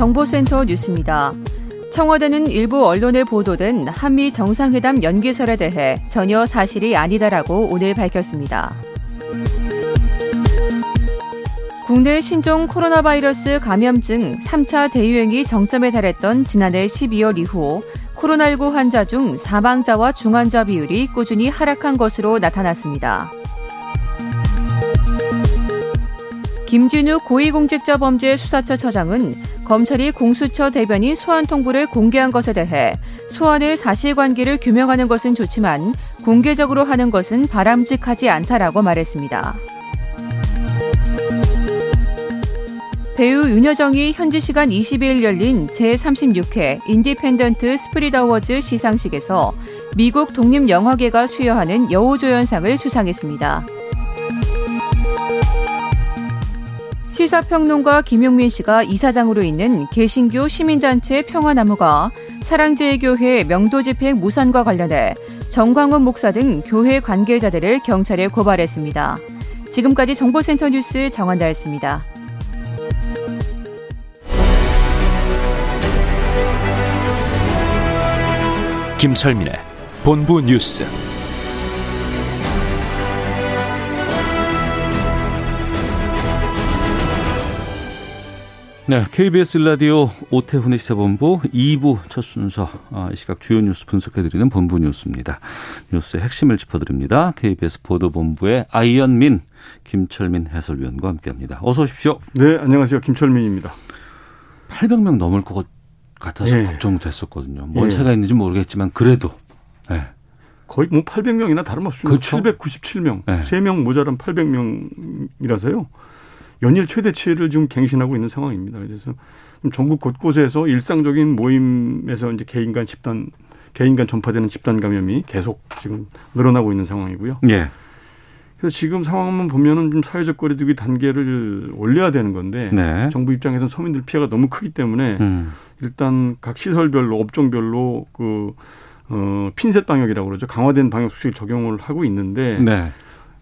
정보센터 뉴스입니다. 청와대는 일부 언론에 보도된 한미 정상회담 연기설에 대해 전혀 사실이 아니다라고 오늘 밝혔습니다. 국내 신종 코로나 바이러스 감염증 3차 대유행이 정점에 달했던 지난해 12월 이후 코로나19 환자 중 사망자와 중환자 비율이 꾸준히 하락한 것으로 나타났습니다. 김진우 고위공직자범죄수사처 처장은 검찰이 공수처 대변인 소환 통보를 공개한 것에 대해 소환의 사실관계를 규명하는 것은 좋지만 공개적으로 하는 것은 바람직하지 않다라고 말했습니다. 배우 윤여정이 현지 시간 22일 열린 제36회 인디펜던트 스피릿 어워즈 시상식에서 미국 독립영화계가 수여하는 여우조연상을 수상했습니다. 시사평론가 김용민 씨가 이사장으로 있는 개신교 시민단체 평화나무가 사랑제일교회 명도집행 무산과 관련해 정광훈 목사 등 교회 관계자들을 경찰에 고발했습니다. 지금까지 정보센터 뉴스 정한다였습니다. 김철민의 본부 뉴스. 네, KBS 라디오 오태훈의 시사본부 2부 첫 순서 아, 이 시각 주요 뉴스 분석해드리는 본부 뉴스입니다. 뉴스의 핵심을 짚어드립니다. KBS 보도본부의 아이언민, 김철민 해설위원과 함께합니다. 어서 오십시오. 네, 안녕하세요. 김철민입니다. 800명 넘을 것 같아서 예. 걱정됐었거든요. 뭔 예. 차가 있는지 모르겠지만 그래도 네. 거의 뭐 800명이나 다름없습니다. 그렇죠. 797명, 네. 3명 모자란 800명이라서요. 연일 최대치를 지금 갱신하고 있는 상황입니다. 그래서 전국 곳곳에서 일상적인 모임에서 이제 개인 간 집단, 개인 간 전파되는 집단 감염이 계속 지금 늘어나고 있는 상황이고요. 예. 그래서 지금 상황만 보면은 좀 사회적 거리두기 단계를 올려야 되는 건데 네. 정부 입장에서는 서민들 피해가 너무 크기 때문에 음. 일단 각 시설별로 업종별로 그 어, 핀셋 방역이라고 그러죠. 강화된 방역 수칙 적용을 하고 있는데 네.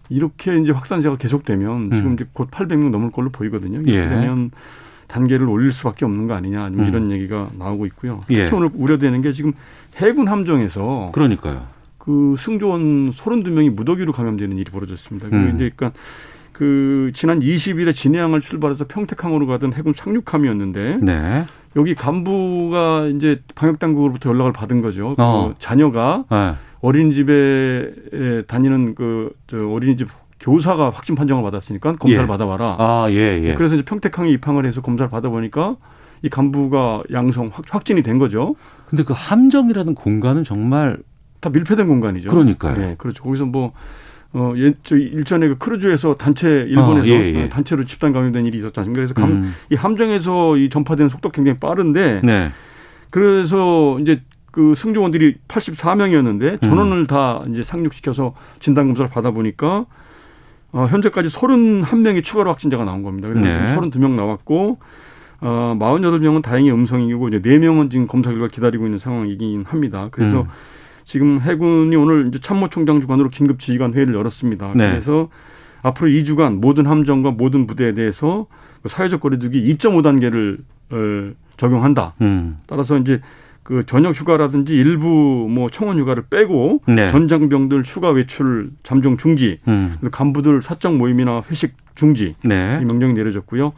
이렇게 이제 확산세가 계속되면 지금 음. 이제 곧 800명 넘을 걸로 보이거든요. 이렇게 예. 되면 단계를 올릴 수밖에 없는 거 아니냐 아니면 음. 이런 얘기가 나오고 있고요. 특히 예. 오늘 우려되는 게 지금 해군 함정에서 그러니까요. 그 승조원 32명이 무더기로 감염되는 일이 벌어졌습니다. 음. 이제 그러니까 그 지난 20일에 진해항을 출발해서 평택항으로 가던 해군 상륙함이었는데 네. 여기 간부가 이제 방역 당국으로부터 연락을 받은 거죠. 어. 그 자녀가 네. 어린이집에 다니는 그 저 어린이집 교사가 확진 판정을 받았으니까 검사를 예. 받아봐라. 아, 예, 예. 그래서 이제 평택항에 입항을 해서 검사를 받아보니까 이 간부가 양성 확, 확진이 된 거죠. 근데 그 함정이라는 공간은 정말 다 밀폐된 공간이죠. 그러니까요. 네, 그렇죠. 거기서 뭐 어, 예, 저 일전에 그 크루즈에서 단체 일본에서 어, 예, 예. 어, 단체로 집단 감염된 일이 있었지 않습니까? 그래서 감, 음. 이 함정에서 이 전파되는 속도가 굉장히 빠른데 네. 그래서 이제 그 승조원들이 84명이었는데 음. 전원을 다 이제 상륙시켜서 진단 검사를 받아 보니까 어, 현재까지 31명이 추가로 확진자가 나온 겁니다. 그래서 네. 지금 32명 나왔고 어, 48명은 다행히 음성이고 이제 4명은 지금 검사 결과 기다리고 있는 상황이긴 합니다. 그래서 음. 지금 해군이 오늘 이제 참모총장 주관으로 긴급 지휘관 회의를 열었습니다. 네. 그래서 앞으로 2주간 모든 함정과 모든 부대에 대해서 그 사회적 거리두기 2.5 단계를 어, 적용한다. 음. 따라서 이제 그 저녁 휴가라든지 일부 뭐 청원 휴가를 빼고 네. 전장병들 휴가 외출 잠정 중지, 음. 간부들 사적 모임이나 회식 중지 네. 이 명령이 내려졌고요.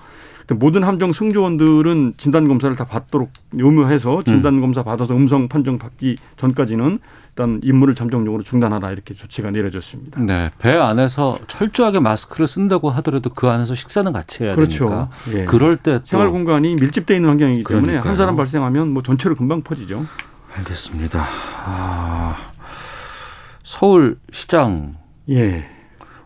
근데 모든 함정 승조원들은 진단 검사를 다 받도록 요무해서 진단 음. 검사 받아서 음성 판정 받기 전까지는 일단 임무를 잠정적으로 중단하라 이렇게 조치가 내려졌습니다. 네. 배 안에서 철저하게 마스크를 쓴다고 하더라도 그 안에서 식사는 같이 해야 그렇죠. 되니까. 예. 그럴 때또 생활 공간이 밀집되어 있는 환경이기 때문에 그러니까요. 한 사람 발생하면 뭐 전체로 금방 퍼지죠. 알겠습니다. 아, 서울 시장 예.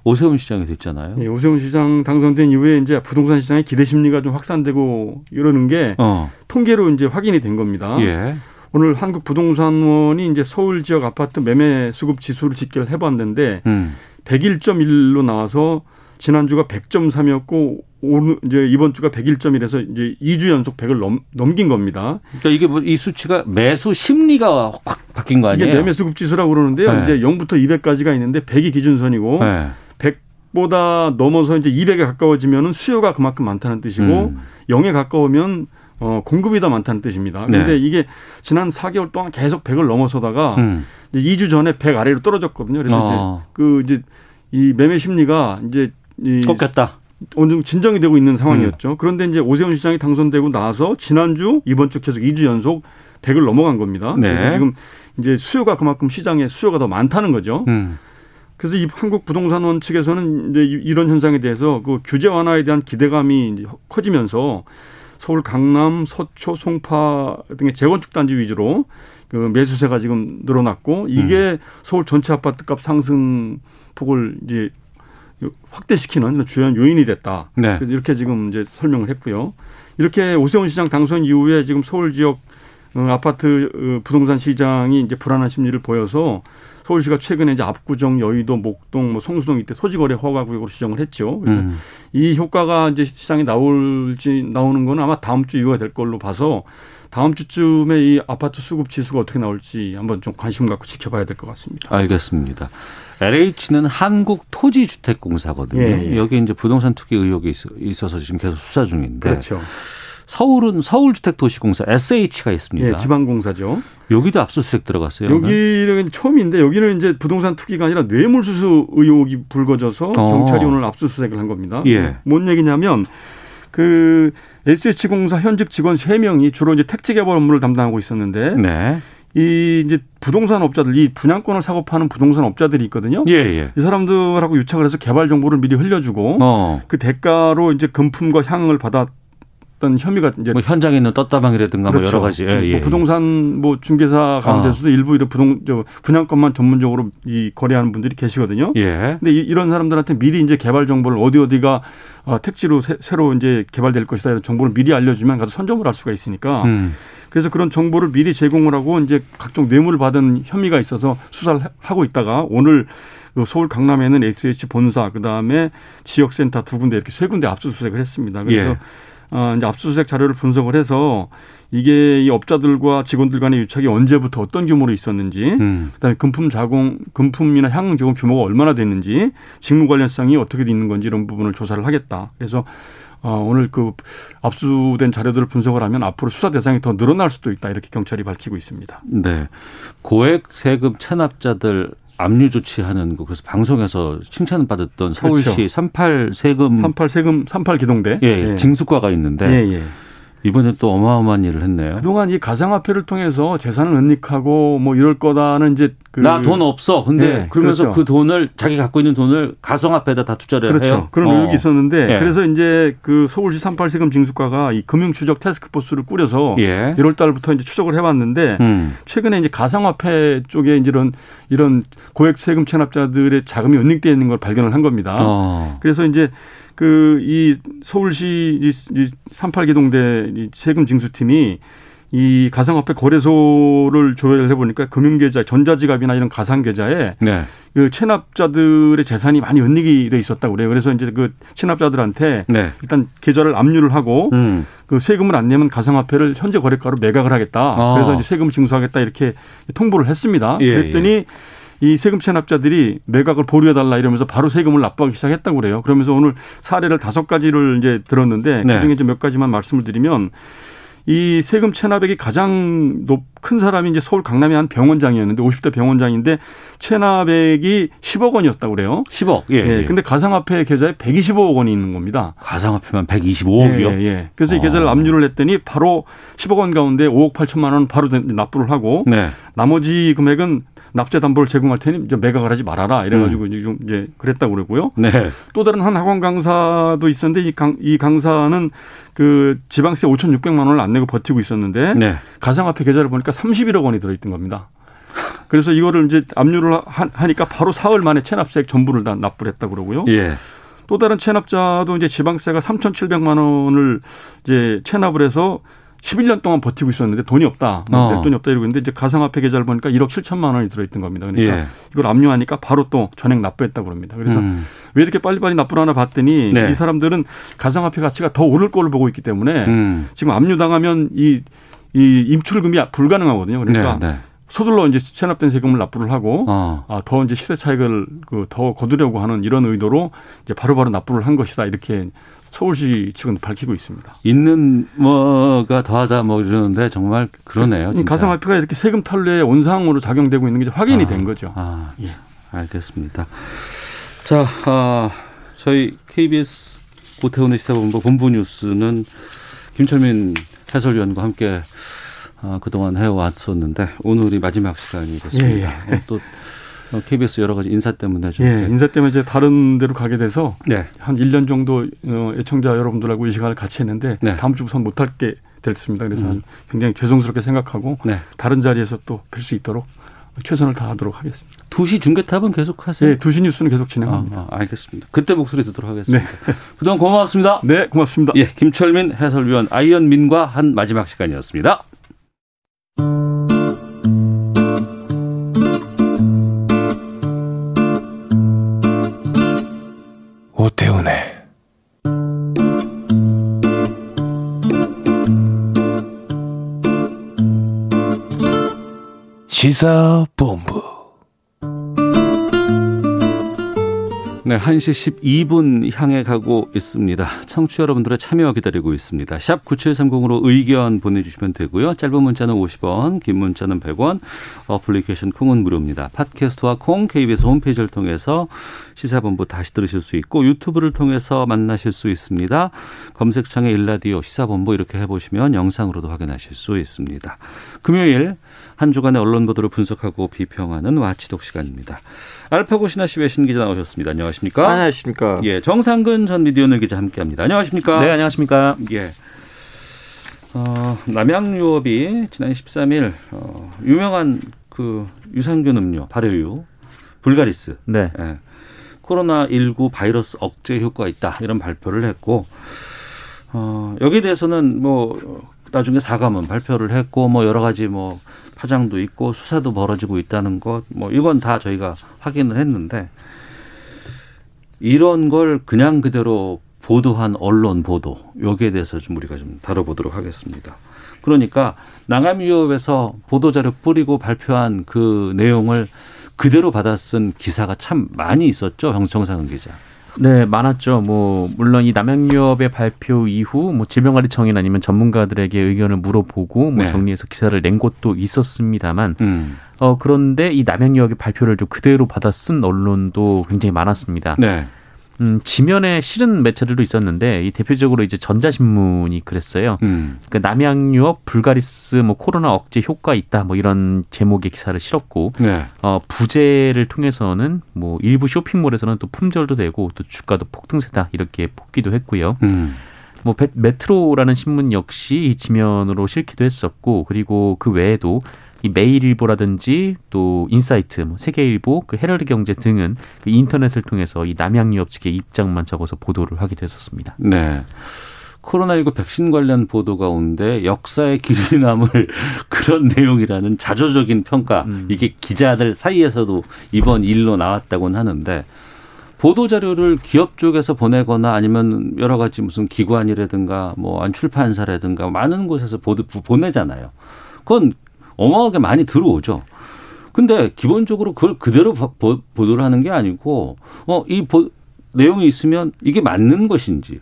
오세훈 시장이 됐잖아요. 예, 오세훈 시장 당선된 이후에 이제 부동산 시장의 기대 심리가 좀 확산되고 이러는 게 어. 통계로 이제 확인이 된 겁니다. 예. 오늘 한국 부동산원이 이제 서울 지역 아파트 매매 수급 지수를 집계를 해봤는데 음. 101.1로 나와서 지난주가 100.3이었고 오늘 이제 이번 주가 101.1에서 이제 2주 연속 100을 넘, 넘긴 겁니다. 그러니까 이게 뭐 이 수치가 매수 심리가 확 바뀐 거 아니에요? 이게 매매 수급 지수라고 그러는데요. 네. 이제 0부터 200까지가 있는데 100이 기준선이고 네. 100보다 넘어서 이제 200에 가까워지면은 수요가 그만큼 많다는 뜻이고 음. 0에 가까우면 어, 공급이 더 많다는 뜻입니다. 네. 근데 이게 지난 4개월 동안 계속 100을 넘어서다가 음. 이제 2주 전에 100 아래로 떨어졌거든요. 그래서 어. 이제 그 이제 이 매매 심리가 이제 이 꺾였다. 어느 정도 진정이 되고 있는 상황이었죠. 음. 그런데 이제 오세훈 시장이 당선되고 나서 지난주 이번 주 계속 2주 연속 100을 넘어간 겁니다. 네. 그래서 지금 이제 수요가 그만큼 시장에 수요가 더 많다는 거죠. 음. 그래서 이 한국 부동산원 측에서는 이제 이- 이런 현상에 대해서 그 규제 완화에 대한 기대감이 커지면서 서울 강남, 서초, 송파 등의 재건축 단지 위주로 그 매수세가 지금 늘어났고 이게 서울 전체 아파트값 상승 폭을 이제 확대시키는 주요한 요인이 됐다. 네. 그래서 이렇게 지금 이제 설명을 했고요. 이렇게 오세훈 시장 당선 이후에 지금 서울 지역 어, 아파트 어, 부동산 시장이 이제 불안한 심리를 보여서 서울시가 최근에 이제 압구정, 여의도, 목동, 뭐 성수동 이때 소지거래 허가구역으로 지정을 했죠. 그래서 음. 이 효과가 이제 시장에 나올지 나오는 건 아마 다음 주 이후가 될 걸로 봐서 다음 주쯤에 이 아파트 수급 지수가 어떻게 나올지 한번 좀 관심 갖고 지켜봐야 될 것 같습니다. 알겠습니다. LH는 한국토지주택공사거든요. 예, 예. 여기 이제 부동산 투기 의혹이 있어- 있어서 지금 계속 수사 중인데 그렇죠. 서울은 서울주택도시공사 SH가 있습니다. 예, 지방공사죠. 여기도 압수수색 들어갔어요. 여기는 처음인데 여기는 이제 부동산 투기가 아니라 뇌물수수 의혹이 불거져서 어. 경찰이 오늘 압수수색을 한 겁니다. 예. 뭔 얘기냐면 그 SH공사 현직 직원 세명이 주로 이제 택지 개발 업무를 담당하고 있었는데 네. 이 이제 부동산 업자들 이 분양권을 사고 파는 부동산 업자들이 있거든요. 예, 예. 이 사람들하고 유착을 해서 개발 정보를 미리 흘려주고 어. 그 대가로 이제 금품과 향응을 받 았던 혐의가 이제 뭐 현장에 있는 떴다방이라든가 뭐 여러 가지. 예, 뭐 예. 부동산 뭐 중개사 가운데서도 일부 이런 부동 저 분양권만 전문적으로 이 거래하는 분들이 계시거든요. 예. 근데 이- 이런 사람들한테 미리 이제 개발 정보를 어디 어디가 어, 택지로 새, 로 이제 개발될 것이다 이런 정보를 미리 알려주면 가서 선점을 할 수가 있으니까 음. 그래서 그런 정보를 미리 제공을 하고 이제 각종 뇌물을 받은 혐의가 있어서 수사를 하- 하고 있다가 오늘 그 서울 강남에는 SH 본사 그다음에 지역센터 두 군데 이렇게 세 군데 압수수색을 했습니다. 그래서 예. 어, 이제 압수수색 자료를 분석을 해서 이게 이 업자들과 직원들 간의 유착이 언제부터 어떤 규모로 있었는지 음. 그다음에 금품 자공, 금품이나 향응 제공 규모가 얼마나 됐는지 직무 관련성이 어떻게 돼 있는 건지 이런 부분을 조사를 하겠다. 그래서 어, 오늘 그 압수된 자료들을 분석을 하면 앞으로 수사 대상이 더 늘어날 수도 있다 이렇게 경찰이 밝히고 있습니다. 네. 고액 세금 체납자들 압류 조치하는 거 그래서 방송에서 칭찬을 받았던 서울시 그렇죠. 38 세금 38 세금 38 기동대. 예, 징수과가 있는데 예, 예. 이번에 또 어마어마한 일을 했네요. 그동안 이 가상화폐를 통해서 재산을 은닉하고 뭐 이럴 거다는 이제 그 나돈 없어. 근데 네, 그러면서 그렇죠. 그 돈을 자기 갖고 있는 돈을 가상화폐에다 다 투자를 그렇죠. 해요. 그런 어. 의혹이 있었는데 예. 그래서 이제 그 서울시 38 세금 징수과가 이 금융 추적 태스크포스를 꾸려서 예. 1월 달부터 이제 추적을 해왔는데 음. 최근에 이제 가상화폐 쪽에 이제 이런 이런 고액 세금 체납자들의 자금이 은닉되어 있는 걸 발견을 한 겁니다. 어. 그래서 이제 그 이 서울시 이 38기동대 이 세금 징수팀이 이 가상화폐 거래소를 조회를 해보니까 금융계좌, 전자지갑이나 이런 가상계좌에 네. 그 체납자들의 재산이 많이 은닉이 돼 있었다고 그래요. 그래서 이제 그 체납자들한테 네. 일단 계좌를 압류를 하고 음. 그 세금을 안 내면 가상화폐를 현재 거래가로 매각을 하겠다. 아. 그래서 이제 세금 징수하겠다 이렇게 통보를 했습니다. 예, 그랬더니 이 세금 체납자들이 매각을 보류해달라 이러면서 바로 세금을 납부하기 시작했다고 그래요. 그러면서 오늘 사례를 다섯 가지를 이제 들었는데 네. 그중에 몇 가지만 말씀을 드리면 이 세금 체납액이 가장 높, 큰 사람이 이제 서울 강남의 한 병원장이었는데 50대 병원장인데 체납액이 10억 원이었다고 그래요. 10억. 예. 예. 예. 근데 가상화폐 계좌에 125억 원이 있는 겁니다. 가상화폐만 125억이요. 예, 예. 그래서 이 어. 계좌를 압류를 했더니 바로 10억 원 가운데 5억 8천만 원 바로 납부를 하고 네. 나머지 금액은 납세 담보를 제공할 테니 이제 매각을 하지 말아라 이래가지고 이제 좀 이제 그랬다고 그러고요. 네. 또 다른 한 학원 강사도 있었는데 이, 강, 이 강사는 그 지방세 5,600만 원을 안 내고 버티고 있었는데 네. 가상화폐 계좌를 보니까 31억 원이 들어있던 겁니다. 그래서 이거를 이제 압류를 하, 하니까 바로 사흘 만에 체납세액 전부를 다 납부를 했다 그러고요. 예. 또 다른 체납자도 이제 지방세가 3,700만 원을 이제 체납을 해서 11년 동안 버티고 있었는데 돈이 없다. 뭐 어. 낼 돈이 없다 이러고 있는데 이제 가상화폐 계좌를 보니까 1억 7천만 원이 들어있던 겁니다. 그러니까 예. 이걸 압류하니까 바로 또 전액 납부했다고 그럽니다. 그래서 음. 왜 이렇게 빨리빨리 납부를 하나 봤더니 네. 이 사람들은 가상화폐 가치가 더 오를 걸로 보고 있기 때문에 음. 지금 압류당하면 이, 이 임출금이 불가능하거든요. 그러니까 네, 네. 서둘러 이제 체납된 세금을 납부를 하고 어. 아, 더 이제 시세 차익을 그 더 거두려고 하는 이런 의도로 이제 바로바로 납부를 한 것이다 이렇게 서울시 측은 밝히고 있습니다. 있는 뭐가 더하다 뭐 이러는데 정말 그러네요. 이 진짜. 가상화폐가 이렇게 세금 탈루의 온상으로 작용되고 있는 게 확인이 아, 된 거죠. 아, 예. 알겠습니다. 자, 아, 저희 KBS 고태훈의 시사본부 본부 뉴스는 김철민 해설위원과 함께 아, 그동안 해왔었는데 오늘이 마지막 시간이 됐습니다. 예, 어, 또 어, KBS 여러 가지 인사 때문에 좀 예, 이렇게- 인사 때문에 이제 다른 데로 가게 돼서 네. 한 1년 정도 어, 애청자 여러분들하고 이 시간을 같이 했는데 네. 다음 주부터 못할 게 됐습니다. 그래서 음. 굉장히 죄송스럽게 생각하고 네. 다른 자리에서 또 뵐 수 있도록 최선을 다하도록 하겠습니다. 2시 중계탑은 계속 하세요? 네, 두시 뉴스는 계속 아, 진행합니다. 아, 알겠습니다. 그때 목소리 듣도록 하겠습니다. 그동안 고맙습니다. 네, 고맙습니다. 예, 김철민 해설위원 아이언민과 한 마지막 시간이었습니다. 오태훈의 시사본부 네, 1시 12분 향해 가고 있습니다. 청취자 여러분들의 참여 기다리고 있습니다. 샵 9730으로 의견 보내주시면 되고요. 짧은 문자는 50원, 긴 문자는 100원, 어플리케이션 콩은 무료입니다. 팟캐스트와 콩, KBS 홈페이지를 통해서 시사본부 다시 들으실 수 있고 유튜브를 통해서 만나실 수 있습니다. 검색창에 일라디오 시사본부 이렇게 해보시면 영상으로도 확인하실 수 있습니다. 금요일 한 주간의 언론 보도를 분석하고 비평하는 와치독 시간입니다. 알파고 신하 씨 외신 기자 나오셨습니다. 안녕하십니까? 안녕하십니까. 예, 정상근 전 미디어널 기자 함께합니다. 안녕하십니까? 네, 안녕하십니까. 예. 어, 남양유업이 지난 13일 어, 유명한 그 유산균 음료 발효유 불가리스 네. 예. 코로나19 바이러스 억제 효과가 있다 이런 발표를 했고 어, 여기에 대해서는 뭐 나중에 사과문 발표를 했고 뭐 여러 가지 뭐 파장도 있고 수사도 벌어지고 있다는 것 뭐 이건 다 저희가 확인을 했는데 이런 걸 그냥 그대로 보도한 언론 보도 여기에 대해서 좀 우리가 좀 다뤄보도록 하겠습니다. 그러니까 남양유업에서 보도자료 뿌리고 발표한 그 내용을 그대로 받아 쓴 기사가 참 많이 있었죠, 정상은 기자. 네, 많았죠. 뭐 물론 이 남양유업의 발표 이후 뭐 질병관리청이나 아니면 전문가들에게 의견을 물어보고 뭐 네. 정리해서 기사를 낸 곳도 있었습니다만 음. 어 그런데 이 남양유업의 발표를 좀 그대로 받아 쓴 언론도 굉장히 많았습니다. 네. 음, 지면에 실은 매체들도 있었는데 이 대표적으로 이제 전자신문이 그랬어요. 음. 그러니까 남양 유업 불가리스 뭐 코로나 억제 효과 있다 뭐 이런 제목의 기사를 실었고 네. 어, 부재를 통해서는 뭐 일부 쇼핑몰에서는 또 품절도 되고 또 주가도 폭등세다 이렇게 뽑기도 했고요. 음. 뭐 베- 메트로라는 신문 역시 이 지면으로 실기도 했었고 그리고 그 외에도 이 매일일보라든지 또 인사이트, 뭐 세계일보, 그 헤럴드 경제 등은 그 인터넷을 통해서 이 남양유업 측의 입장만 적어서 보도를 하게 됐었습니다. 네. 코로나19 백신 관련 보도가 오는데 역사의 길이 남을 그런 내용이라는 자조적인 평가 음. 이게 기자들 사이에서도 이번 일로 나왔다고는 하는데 보도 자료를 기업 쪽에서 보내거나 아니면 여러 가지 무슨 기관이라든가 뭐 안 출판사라든가 많은 곳에서 보도 보내잖아요. 그건 어마어마하게 많이 들어오죠. 근데 기본적으로 그걸 그대로 보- 보- 보도를 하는 게 아니고 어이 내용이 있으면 이게 맞는 것인지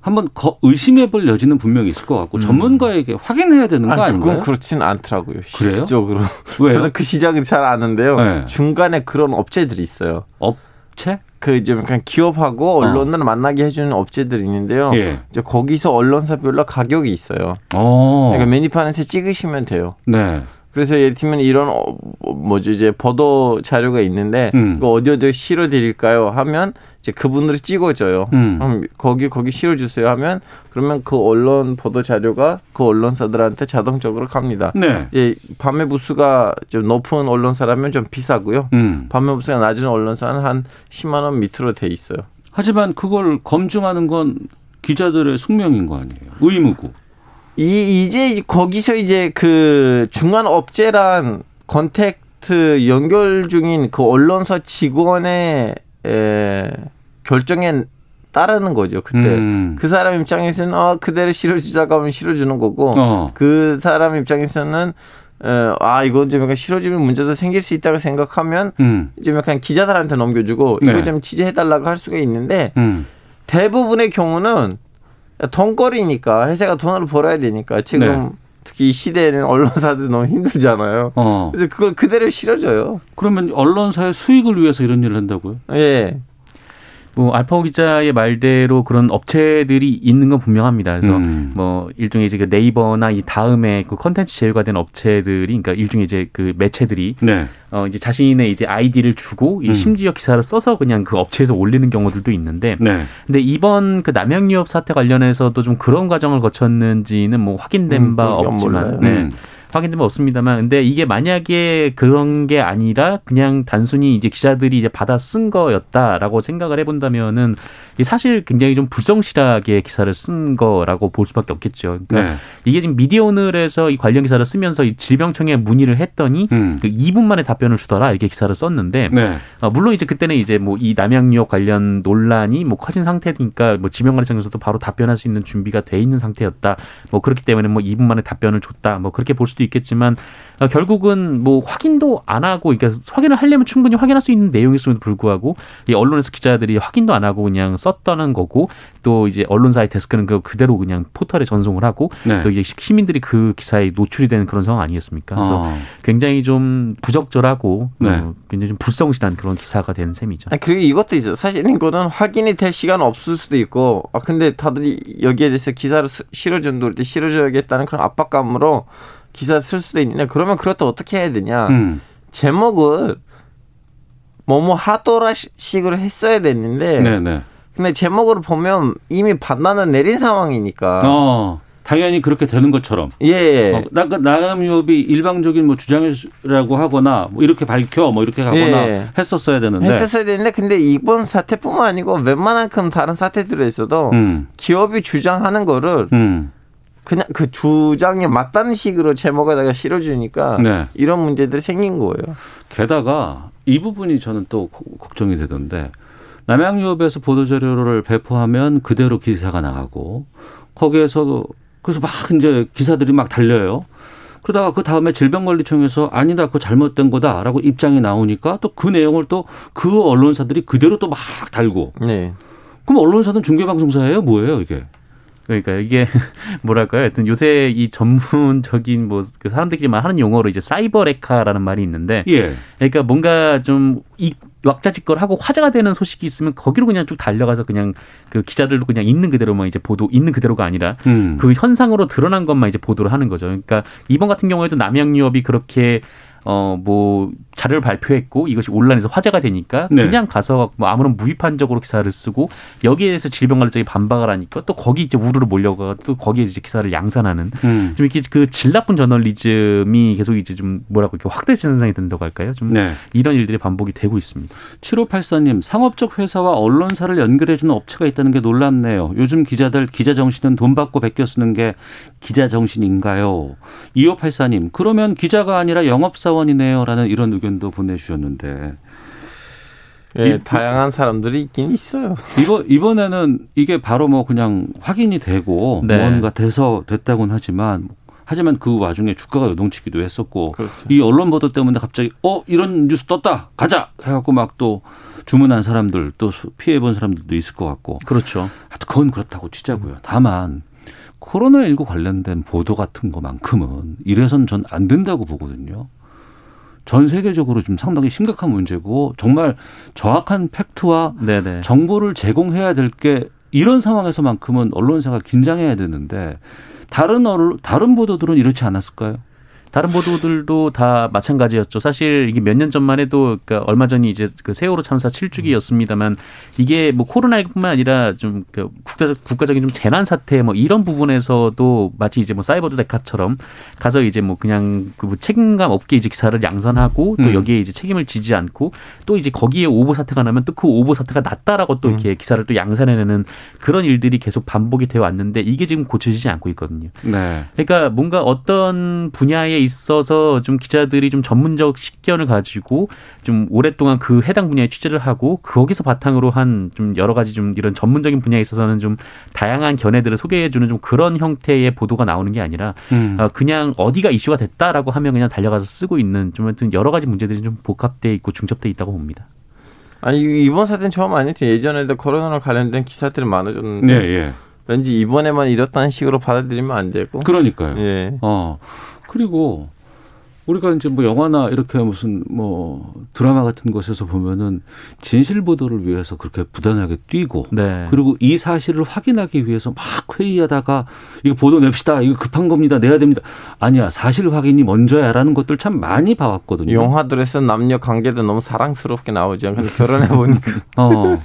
한번 거- 의심해 볼 여지는 분명히 있을 것 같고 전문가에게 확인해야 되는 거 아니, 아닌가요? 그건 그렇진 않더라고요. 그래요? 실질적으로. 저는 그 시장을 잘 아는데요. 네. 중간에 그런 업체들이 있어요. 업체? 그 이제 그냥 기업하고 언론을 만나게 해주는 업체들이 있는데요. 어. 예. 이제 거기서 언론사별로 가격이 있어요. 어. 그러니까 매니판에서 찍으시면 돼요. 네. 그래서 예를 들면 이런 어, 뭐지 이제 보도 자료가 있는데 음. 이거 어디 어디 실어 드릴까요? 하면 이제 그분들이 찍어줘요. 음. 그럼 거기 거기 실어 주세요 하면 그러면 그 언론 보도 자료가 그 언론사들한테 자동적으로 갑니다. 네. 예, 밤에 부수가 좀 높은 언론사라면 좀 비싸고요. 음. 밤에 부수가 낮은 언론사는 한 10만 원 밑으로 돼 있어요. 하지만 그걸 검증하는 건 기자들의 숙명인 거 아니에요. 의무고. 이 이제 거기서 이제 그 중간 업체랑 contact 연결 중인 그 언론사 직원의 에, 결정에 따르는 거죠. 그때 음. 그 사람 입장에서는 어 그대로 실어주자고 하면 실어주는 거고 어. 그 사람 입장에서는 어, 아 이거 좀 약간 실어주면 문제도 생길 수 있다고 생각하면 음. 좀 약간 기자들한테 넘겨주고 네. 이거 좀 취재해달라고 할 수가 있는데 음. 대부분의 경우는 돈거리니까 회사가 돈을 벌어야 되니까 지금 네. 특히 이 시대에는 언론사들 너무 힘들잖아요. 어. 그래서 그걸 그대로 실어줘요. 그러면 언론사의 수익을 위해서 이런 일을 한다고요? 예. 뭐 알파고 기자의 말대로 그런 업체들이 있는 건 분명합니다. 그래서 음. 뭐 일종의 이제 그 네이버나 이 다음에 그 컨텐츠 제휴가 된 업체들이 그러니까 일종의 이제 그 매체들이 네. 어 이제 자신의 이제 아이디를 주고 이 음. 심지어 기사를 써서 그냥 그 업체에서 올리는 경우들도 있는데 네. 근데 이번 그 남양 유업 사태 관련해서도 좀 그런 과정을 거쳤는지는 뭐 확인된 음, 바 없지만 몰라요. 네. 음. 확인된 바 없습니다만 근데 이게 만약에 그런 게 아니라 그냥 단순히 이제 기자들이 이제 받아 쓴 거였다라고 생각을 해본다면은 사실 굉장히 좀 불성실하게 기사를 쓴 거라고 볼 수밖에 없겠죠. 그러니까 네. 이게 지금 미디어 오늘에서 이 관련 기사를 쓰면서 이 질병청에 문의를 했더니 음. 그 2분 만에 답변을 주더라 이렇게 기사를 썼는데 네. 어, 물론 이제 그때는 이제 뭐 이 남양 유업 관련 논란이 뭐 커진 상태니까 뭐 지명관리청에서도 바로 답변할 수 있는 준비가 돼 있는 상태였다. 뭐 그렇기 때문에 뭐 2분 만에 답변을 줬다. 뭐 그렇게 볼 수도 있겠지만 어, 결국은 뭐 확인도 안 하고 그러니까 확인을 하려면 충분히 확인할 수 있는 내용이었음에도 불구하고 이 언론에서 기자들이 확인도 안 하고 그냥 썼다는 거고 또 이제 언론사의 데스크는 그 그대로 그냥 포털에 전송을 하고 네. 또 이제 시민들이 그 기사에 노출이 되는 그런 상황 아니겠습니까? 그래서 어. 굉장히 좀 부적절하고 네. 어, 굉장히 좀 불성실한 그런 기사가 된 셈이죠. 아, 그리고 이것도 있어요. 사실 이거는 확인이 될 시간 없을 수도 있고, 아 근데 다들 여기에 대해서 기사를 스- 실어준다 때 실어줘야겠다는 그런 압박감으로 기사 쓸 수도 있는데 그러면 그렇다 어떻게 해야 되냐? 음. 제목을 뭐뭐 하더라 시- 식으로 했어야 됐는데, 네, 네. 근데 제목을 보면 이미 판단을 내린 상황이니까. 어. 당연히 그렇게 되는 것처럼. 예. 어, 나, 나감유업이 일방적인 뭐 주장이라고 하거나 뭐 이렇게 밝혀 뭐 이렇게 하거나 예. 했었어야 되는데. 했었어야 되는데 근데 이번 사태뿐만 아니고 웬만한큼 다른 사태들에서도 음. 기업이 주장하는 거를 음. 그냥 그 주장에 맞다는 식으로 제목에다가 실어주니까 네. 이런 문제들이 생긴 거예요. 게다가 이 부분이 저는 또 고- 걱정이 되던데 남양유업에서 보도자료를 배포하면 그대로 기사가 나가고 거기에서 그래서 막 이제 기사들이 막 달려요. 그러다가 그 다음에 질병관리청에서 아니다, 그거 잘못된 거다라고 입장이 나오니까 또 그 내용을 또 그 언론사들이 그대로 또 막 달고. 네. 그럼 언론사는 중계방송사예요? 뭐예요 이게? 그러니까 이게 뭐랄까요? 하여튼 요새 이 전문적인 뭐 그 사람들끼리만 하는 용어로 이제 사이버 레카라는 말이 있는데 예. 그러니까 뭔가 좀이 왁자지껄 하고 화제가 되는 소식이 있으면 거기로 그냥 쭉 달려가서 그냥 그 기자들도 그냥 있는 그대로만 이제 보도 있는 그대로가 아니라 음. 그 현상으로 드러난 것만 이제 보도를 하는 거죠. 그러니까 이번 같은 경우에도 남양유업이 그렇게 어 뭐 자료를 발표했고 이것이 온라인에서 화제가 되니까 네. 그냥 가서 뭐 아무런 무비판적으로 기사를 쓰고 여기에 대해서 질병관리청이 반박을 하니까 또 거기 이제 우르르 몰려가 또 거기에 이제 기사를 양산하는 음. 좀 이렇게 그 질 나쁜 저널리즘이 계속 이제 좀 뭐라고 이렇게 확대된 현상이 된다고 할까요? 좀 네. 이런 일들이 반복이 되고 있습니다. 7584님, 상업적 회사와 언론사를 연결해주는 업체가 있다는 게 놀랍네요. 요즘 기자들 기자 정신은 돈 받고 베껴 쓰는 게 기자 정신인가요? 2584님, 그러면 기자가 아니라 영업사 원이네요. 라는 이런 의견도 보내주셨는데. 예, 이- 다양한 사람들이 있긴 있어요. 이거, 이번에는 이게 바로 뭐 그냥 확인이 되고 네. 뭔가 돼서 됐다고는 하지만 하지만 그 와중에 주가가 요동치기도 했었고 그렇죠. 이 언론 보도 때문에 갑자기 어 이런 뉴스 떴다 가자 해갖고 막 또 주문한 사람들 또 피해 본 사람들도 있을 것 같고 그렇죠. 하여튼 그건 그렇다고 치자고요. 다만 코로나19 관련된 보도 같은 것만큼은 이래선 전 안 된다고 보거든요. 전 세계적으로 좀 상당히 심각한 문제고 정말 정확한 팩트와 네네. 정보를 제공해야 될 게 이런 상황에서만큼은 언론사가 긴장해야 되는데 다른 언론, 다른 보도들은 이렇지 않았을까요? 다른 보도들도 다 마찬가지였죠. 사실 이게 몇 년 전만 해도 그러니까 얼마 전이 이제 그 세월호 참사 7주기였습니다만 이게 뭐 코로나19뿐만 아니라 좀 그 국가적 국가적인 좀 재난 사태 뭐 이런 부분에서도 마치 이제 뭐 사이버 데카처럼 가서 이제 뭐 그냥 그뭐 책임감 없게 이제 기사를 양산하고 또 음. 여기에 이제 책임을 지지 않고 또 이제 거기에 오보 사태가 나면 또 그 오보 사태가 낫다라고 또 이렇게 기사를 또 양산해내는 그런 일들이 계속 반복이 되어 왔는데 이게 지금 고쳐지지 않고 있거든요. 네. 그러니까 뭔가 어떤 분야에 있어서 좀 기자들이 좀 전문적 식견을 가지고 좀 오랫동안 그 해당 분야에 취재를 하고 거기서 바탕으로 한 좀 여러 가지 좀 이런 전문적인 분야에 있어서는 좀 다양한 견해들을 소개해주는 좀 그런 형태의 보도가 나오는 게 아니라 음. 어, 그냥 어디가 이슈가 됐다라고 하면 그냥 달려가서 쓰고 있는 좀 하여튼 여러 가지 문제들이 좀 복합돼 있고 중첩돼 있다고 봅니다. 아니 이번 사태는 처음 아니죠. 예전에도 코로나랑 관련된 기사들이 많아졌는데 네, 예. 왠지 이번에만 이렇다는 식으로 받아들이면 안 되고. 그러니까요. 예. 어. 그리고 우리가 이제 뭐 영화나 이렇게 무슨 뭐 드라마 같은 곳에서 보면은 진실 보도를 위해서 그렇게 부단하게 뛰고 네. 그리고 이 사실을 확인하기 위해서 막 회의하다가 이거 보도 냅시다. 이거 급한 겁니다. 내야 됩니다. 아니야. 사실 확인이 먼저야라는 것들 참 많이 봐왔거든요. 영화들에서 남녀 관계도 너무 사랑스럽게 나오죠. 근데 결혼해 보니까 어.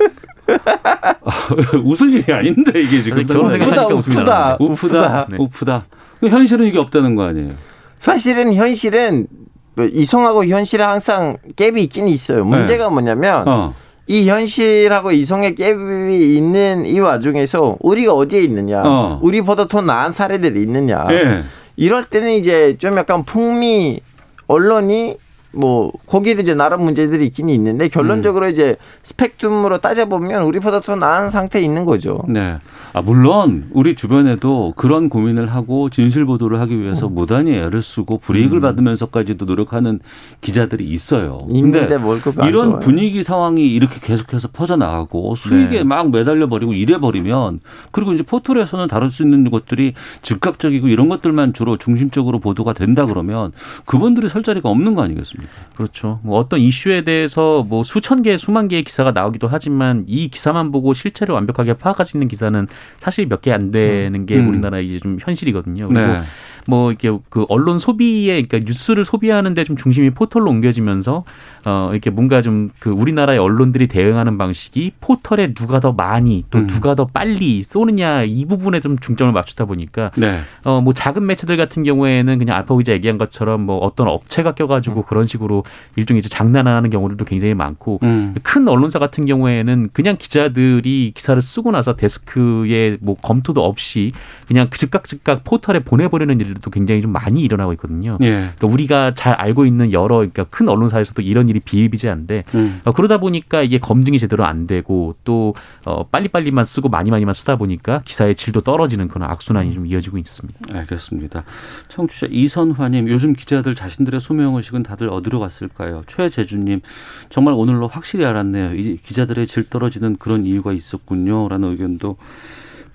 웃을 일이 아닌데 이게 지금 우프다, 웃음이 우프다. 우프다, 우프다. 네. 우프다. 현실은 이게 없다는 거 아니에요? 사실은 현실은 뭐 이성하고 현실은 항상 갭이 있긴 있어요. 문제가 뭐냐면 어. 이 현실하고 이성의 갭이 있는 이 와중에서 우리가 어디에 있느냐, 어. 우리보다 더 나은 사례들이 있느냐. 예. 이럴 때는 이제 좀 약간 풍미 언론이 뭐 거기에도 이제 나름 문제들이 있긴 있는데 결론적으로 이제 스펙트럼으로 따져보면 우리보다 더 나은 상태에 있는 거죠. 네. 아, 물론 우리 주변에도 그런 고민을 하고 진실 보도를 하기 위해서 음. 무단히 애를 쓰고 불이익을 받으면서까지도 노력하는 기자들이 있어요. 있는데 근데 이런 좋아요. 분위기 상황이 이렇게 계속해서 퍼져나가고 수익에 네. 막 매달려 버리고 이래 버리면 그리고 이제 포털에서는 다룰 수 있는 것들이 즉각적이고 이런 것들만 주로 중심적으로 보도가 된다 그러면 그분들이 설 자리가 없는 거 아니겠습니까? 그렇죠. 뭐 어떤 이슈에 대해서 뭐 수천 개, 수만 개의 기사가 나오기도 하지만 이 기사만 보고 실체를 완벽하게 파악할 수 있는 기사는 사실 몇 개 안 되는 게 음. 우리나라 이제 좀 현실이거든요. 그리고 네. 뭐 이렇게 그 언론 소비에 그러니까 뉴스를 소비하는데 좀 중심이 포털로 옮겨지면서 어 이렇게 뭔가 좀 그 우리나라의 언론들이 대응하는 방식이 포털에 누가 더 많이 또 음. 누가 더 빨리 쏘느냐 이 부분에 좀 중점을 맞추다 보니까 네. 어뭐 작은 매체들 같은 경우에는 그냥 알파 기자 얘기한 것처럼 뭐 어떤 업체가 껴가지고 그런 식으로 일종의 이제 장난하는 경우들도 굉장히 많고 음. 큰 언론사 같은 경우에는 그냥 기자들이 기사를 쓰고 나서 데스크에 뭐 검토도 없이 그냥 즉각 즉각 포털에 보내버리는 일 들도 굉장히 좀 많이 일어나고 있거든요. 예. 그러니까 우리가 잘 알고 있는 여러 그러니까 큰 언론사에서도 이런 일이 비일비재한데 음. 어, 그러다 보니까 이게 검증이 제대로 안 되고 또 어, 빨리빨리만 쓰고 많이 많이만 쓰다 보니까 기사의 질도 떨어지는 그런 악순환이 좀 이어지고 있습니다. 알겠습니다. 청취자 이선화님, 요즘 기자들 자신들의 소명의식은 다들 어디로 갔을까요? 최재주님, 정말 오늘로 확실히 알았네요. 이 기자들의 질 떨어지는 그런 이유가 있었군요. 라는 의견도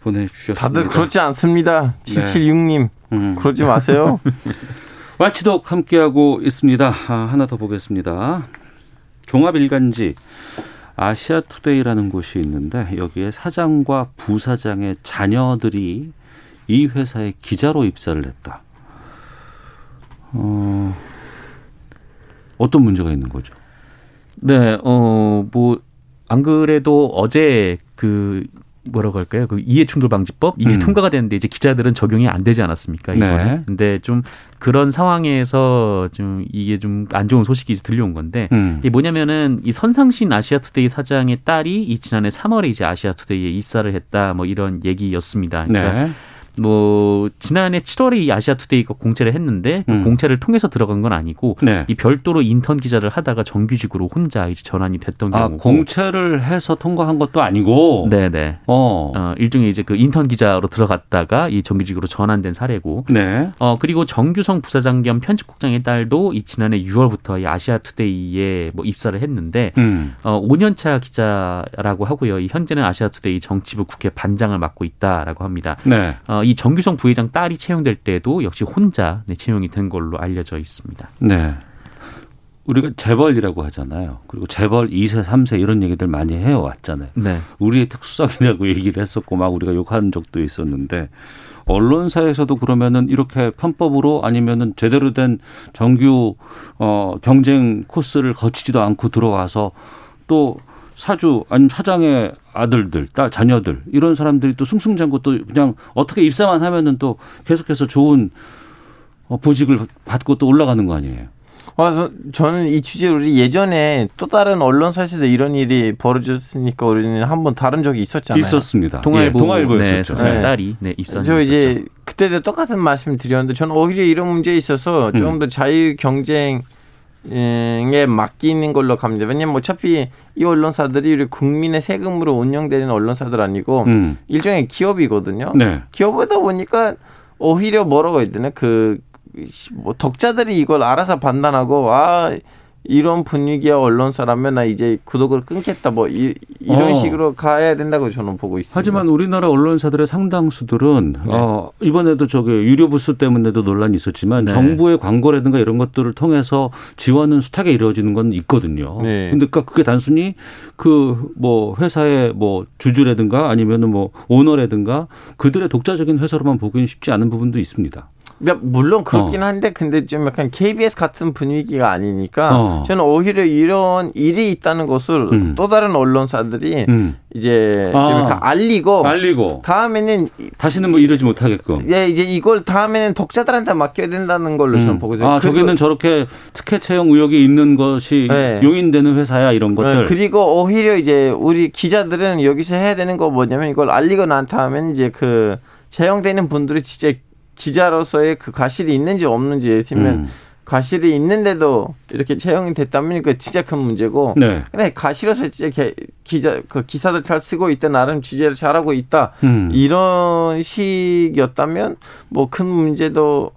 보내주셨습니다. 다들 그렇지 않습니다. 네. 776님 음. 그러지 마세요. 와치독 함께하고 있습니다. 아, 하나 더 보겠습니다. 종합일간지 아시아투데이라는 곳이 있는데 여기에 사장과 부사장의 자녀들이 이 회사에 기자로 입사를 했다. 어, 어떤 문제가 있는 거죠? 네, 어, 뭐, 안 그래도 어제 그, 뭐라고 할까요? 그 이해충돌 방지법 이게 음. 통과가 됐는데 이제 기자들은 적용이 안 되지 않았습니까? 이번에. 네. 근데 좀 그런 상황에서 좀 이게 좀 안 좋은 소식이 들려온 건데 음. 이게 뭐냐면은 이 선상신 아시아투데이 사장의 딸이 이 지난해 3월에 이제 아시아투데이에 입사를 했다 뭐 이런 얘기였습니다. 그러니까 네. 뭐 지난해 7월에 이 아시아 투데이가 공채를 했는데 그 음. 공채를 통해서 들어간 건 아니고 네. 이 별도로 인턴 기자를 하다가 정규직으로 혼자 이제 전환이 됐던 아, 경우고. 공채를 해서 통과한 것도 아니고. 네네. 어. 어, 일종의 이제 그 인턴 기자로 들어갔다가 이 정규직으로 전환된 사례고. 네. 어, 그리고 정규성 부사장 겸 편집국장의 딸도 이 지난해 6월부터 이 아시아 투데이에 뭐 입사를 했는데, 음. 어, 5년차 기자라고 하고요. 이 현재는 아시아 투데이 정치부 국회 반장을 맡고 있다라고 합니다. 네. 어, 이 정규성 부회장 딸이 채용될 때도 역시 혼자 네, 채용이 된 걸로 알려져 있습니다. 네. 우리가 재벌이라고 하잖아요. 그리고 재벌 2세, 3세 이런 얘기들 많이 해왔잖아요. 네. 우리의 특수성이라고 얘기를 했었고 막 우리가 욕한 적도 있었는데 언론사에서도 그러면은 이렇게 편법으로 아니면은 제대로 된 정규 어 경쟁 코스를 거치지도 않고 들어와서 또 사주 아니면 사장의 아들들, 딸, 자녀들 이런 사람들이 또 승승장구 또 그냥 어떻게 입사만 하면은 또 계속해서 좋은 어, 보직을 받고 또 올라가는 거 아니에요? 그래서 저는 이 주제 우리 예전에 또 다른 언론사에서도 이런 일이 벌어졌으니까 우리는 한번 다른 적이 있었잖아요. 있었습니다. 동아일보, 예, 동아일보였었죠. 네, 네. 딸이 네, 입사한 저 이제. 그때도 똑같은 말씀 드렸는데 저는 오히려 이런 문제에 있어서 조금 음. 더 자유 경쟁 에 맡기는 걸로 갑니다. 왜냐면 어차피 이 언론사들이 우리 국민의 세금으로 운영되는 언론사들 아니고 음. 일종의 기업이거든요. 네. 기업이다 보니까 오히려 뭐라고 해야 되나 그뭐 독자들이 이걸 알아서 판단하고 아 이런 분위기야 언론사라면 나 이제 구독을 끊겠다 뭐 이, 런 어. 식으로 가야 된다고 저는 보고 있습니다. 하지만 우리나라 언론사들의 상당수들은 어, 이번에도 저기 유료 부스 때문에도 논란이 있었지만 네. 정부의 광고라든가 이런 것들을 통해서 지원은 숱하게 이루어지는 건 있거든요. 네. 근데 그러니까 그게 단순히 그 뭐 회사의 뭐 주주라든가 아니면은 뭐 오너라든가 그들의 독자적인 회사로만 보기는 쉽지 않은 부분도 있습니다. 물론 그렇긴 어. 한데 근데 좀 약간 KBS 같은 분위기가 아니니까 어. 저는 오히려 이런 일이 있다는 것을 음. 또 다른 언론사들이 음. 이제 아. 좀 약간 알리고 알리고 다음에는 다시는 뭐 이러지 못하게끔. 예 이제 이걸 다음에는 독자들한테 맡겨야 된다는 걸로 저는 음. 보고 있어요. 아, 저기는 저렇게 특혜 채용 의혹이 있는 것이 네. 용인되는 회사야 이런 것들. 네, 그리고 오히려 이제 우리 기자들은 여기서 해야 되는 거 뭐냐면 이걸 알리고 난 다음에 이제 그 채용되는 분들이 진짜 기자로서의 그 과실이 있는지 없는지 예를 들면 음. 과실이 있는데도 이렇게 채용이 됐다면 그 진짜 큰 문제고 네. 근데 과실로서 진짜 개- 기자 그 기사들 잘 쓰고 있다 나름 취재를 잘하고 있다 음. 이런 식이었다면 뭐 큰 문제도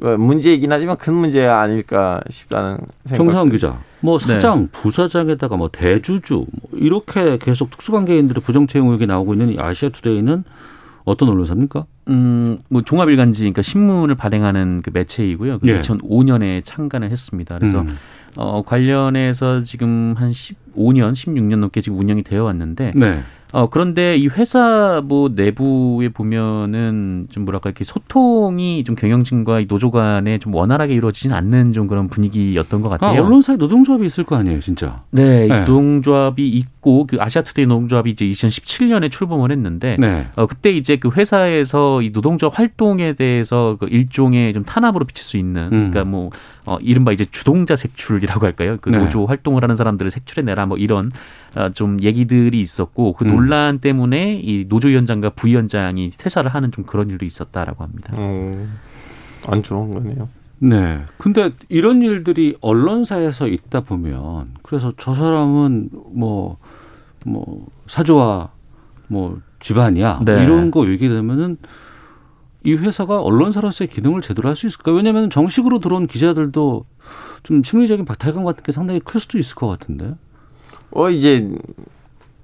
어, 문제이긴 하지만 큰 문제가 아닐까 싶다는 생각. 정상훈 기자, 뭐 네. 사장, 부사장에다가 뭐 대주주 뭐 이렇게 계속 특수관계인들의 부정 채용 의혹이 나오고 있는 이 아시아 투데이는 어떤 언론사입니까? 음, 뭐 종합일간지, 그러니까 신문을 발행하는 그 매체이고요. 그 예. 2005년에 창간을 했습니다. 그래서 음. 어, 관련해서 지금 한 15년, 16년 넘게 지금 운영이 되어 왔는데, 네. 어, 그런데 이 회사 뭐 내부에 보면은 좀 뭐랄까 이렇게 소통이 좀 경영진과 이 노조 간에 좀 원활하게 이루어지진 않는 좀 그런 분위기였던 것 아, 같아요. 언론사에 노동조합이 있을 거 아니에요, 진짜. 네, 이 네. 노동조합이 있고 그 아시아투데이 노동조합이 이제 2017년에 출범을 했는데 네. 어, 그때 이제 그 회사에서 이 노동조합 활동에 대해서 그 일종의 좀 탄압으로 비칠 수 있는, 음. 그러니까 뭐, 어, 이른바 이제 주동자 색출이라고 할까요? 그 네. 노조 활동을 하는 사람들을 색출해내라 뭐 이런 어, 좀 얘기들이 있었고 그 음. 논란 때문에 이 노조위원장과 부위원장이 퇴사를 하는 좀 그런 일도 있었다라고 합니다. 음, 안 좋은 거네요. 네. 근데 이런 일들이 언론사에서 있다 보면 그래서 저 사람은 뭐, 뭐, 사주와 뭐 집안이야. 네. 이런 거 얘기되면은 이 회사가 언론사로서의 기능을 제대로 할 수 있을까? 왜냐하면 정식으로 들어온 기자들도 좀 심리적인 박탈감 같은 게 상당히 클 수도 있을 것 같은데. 어 이제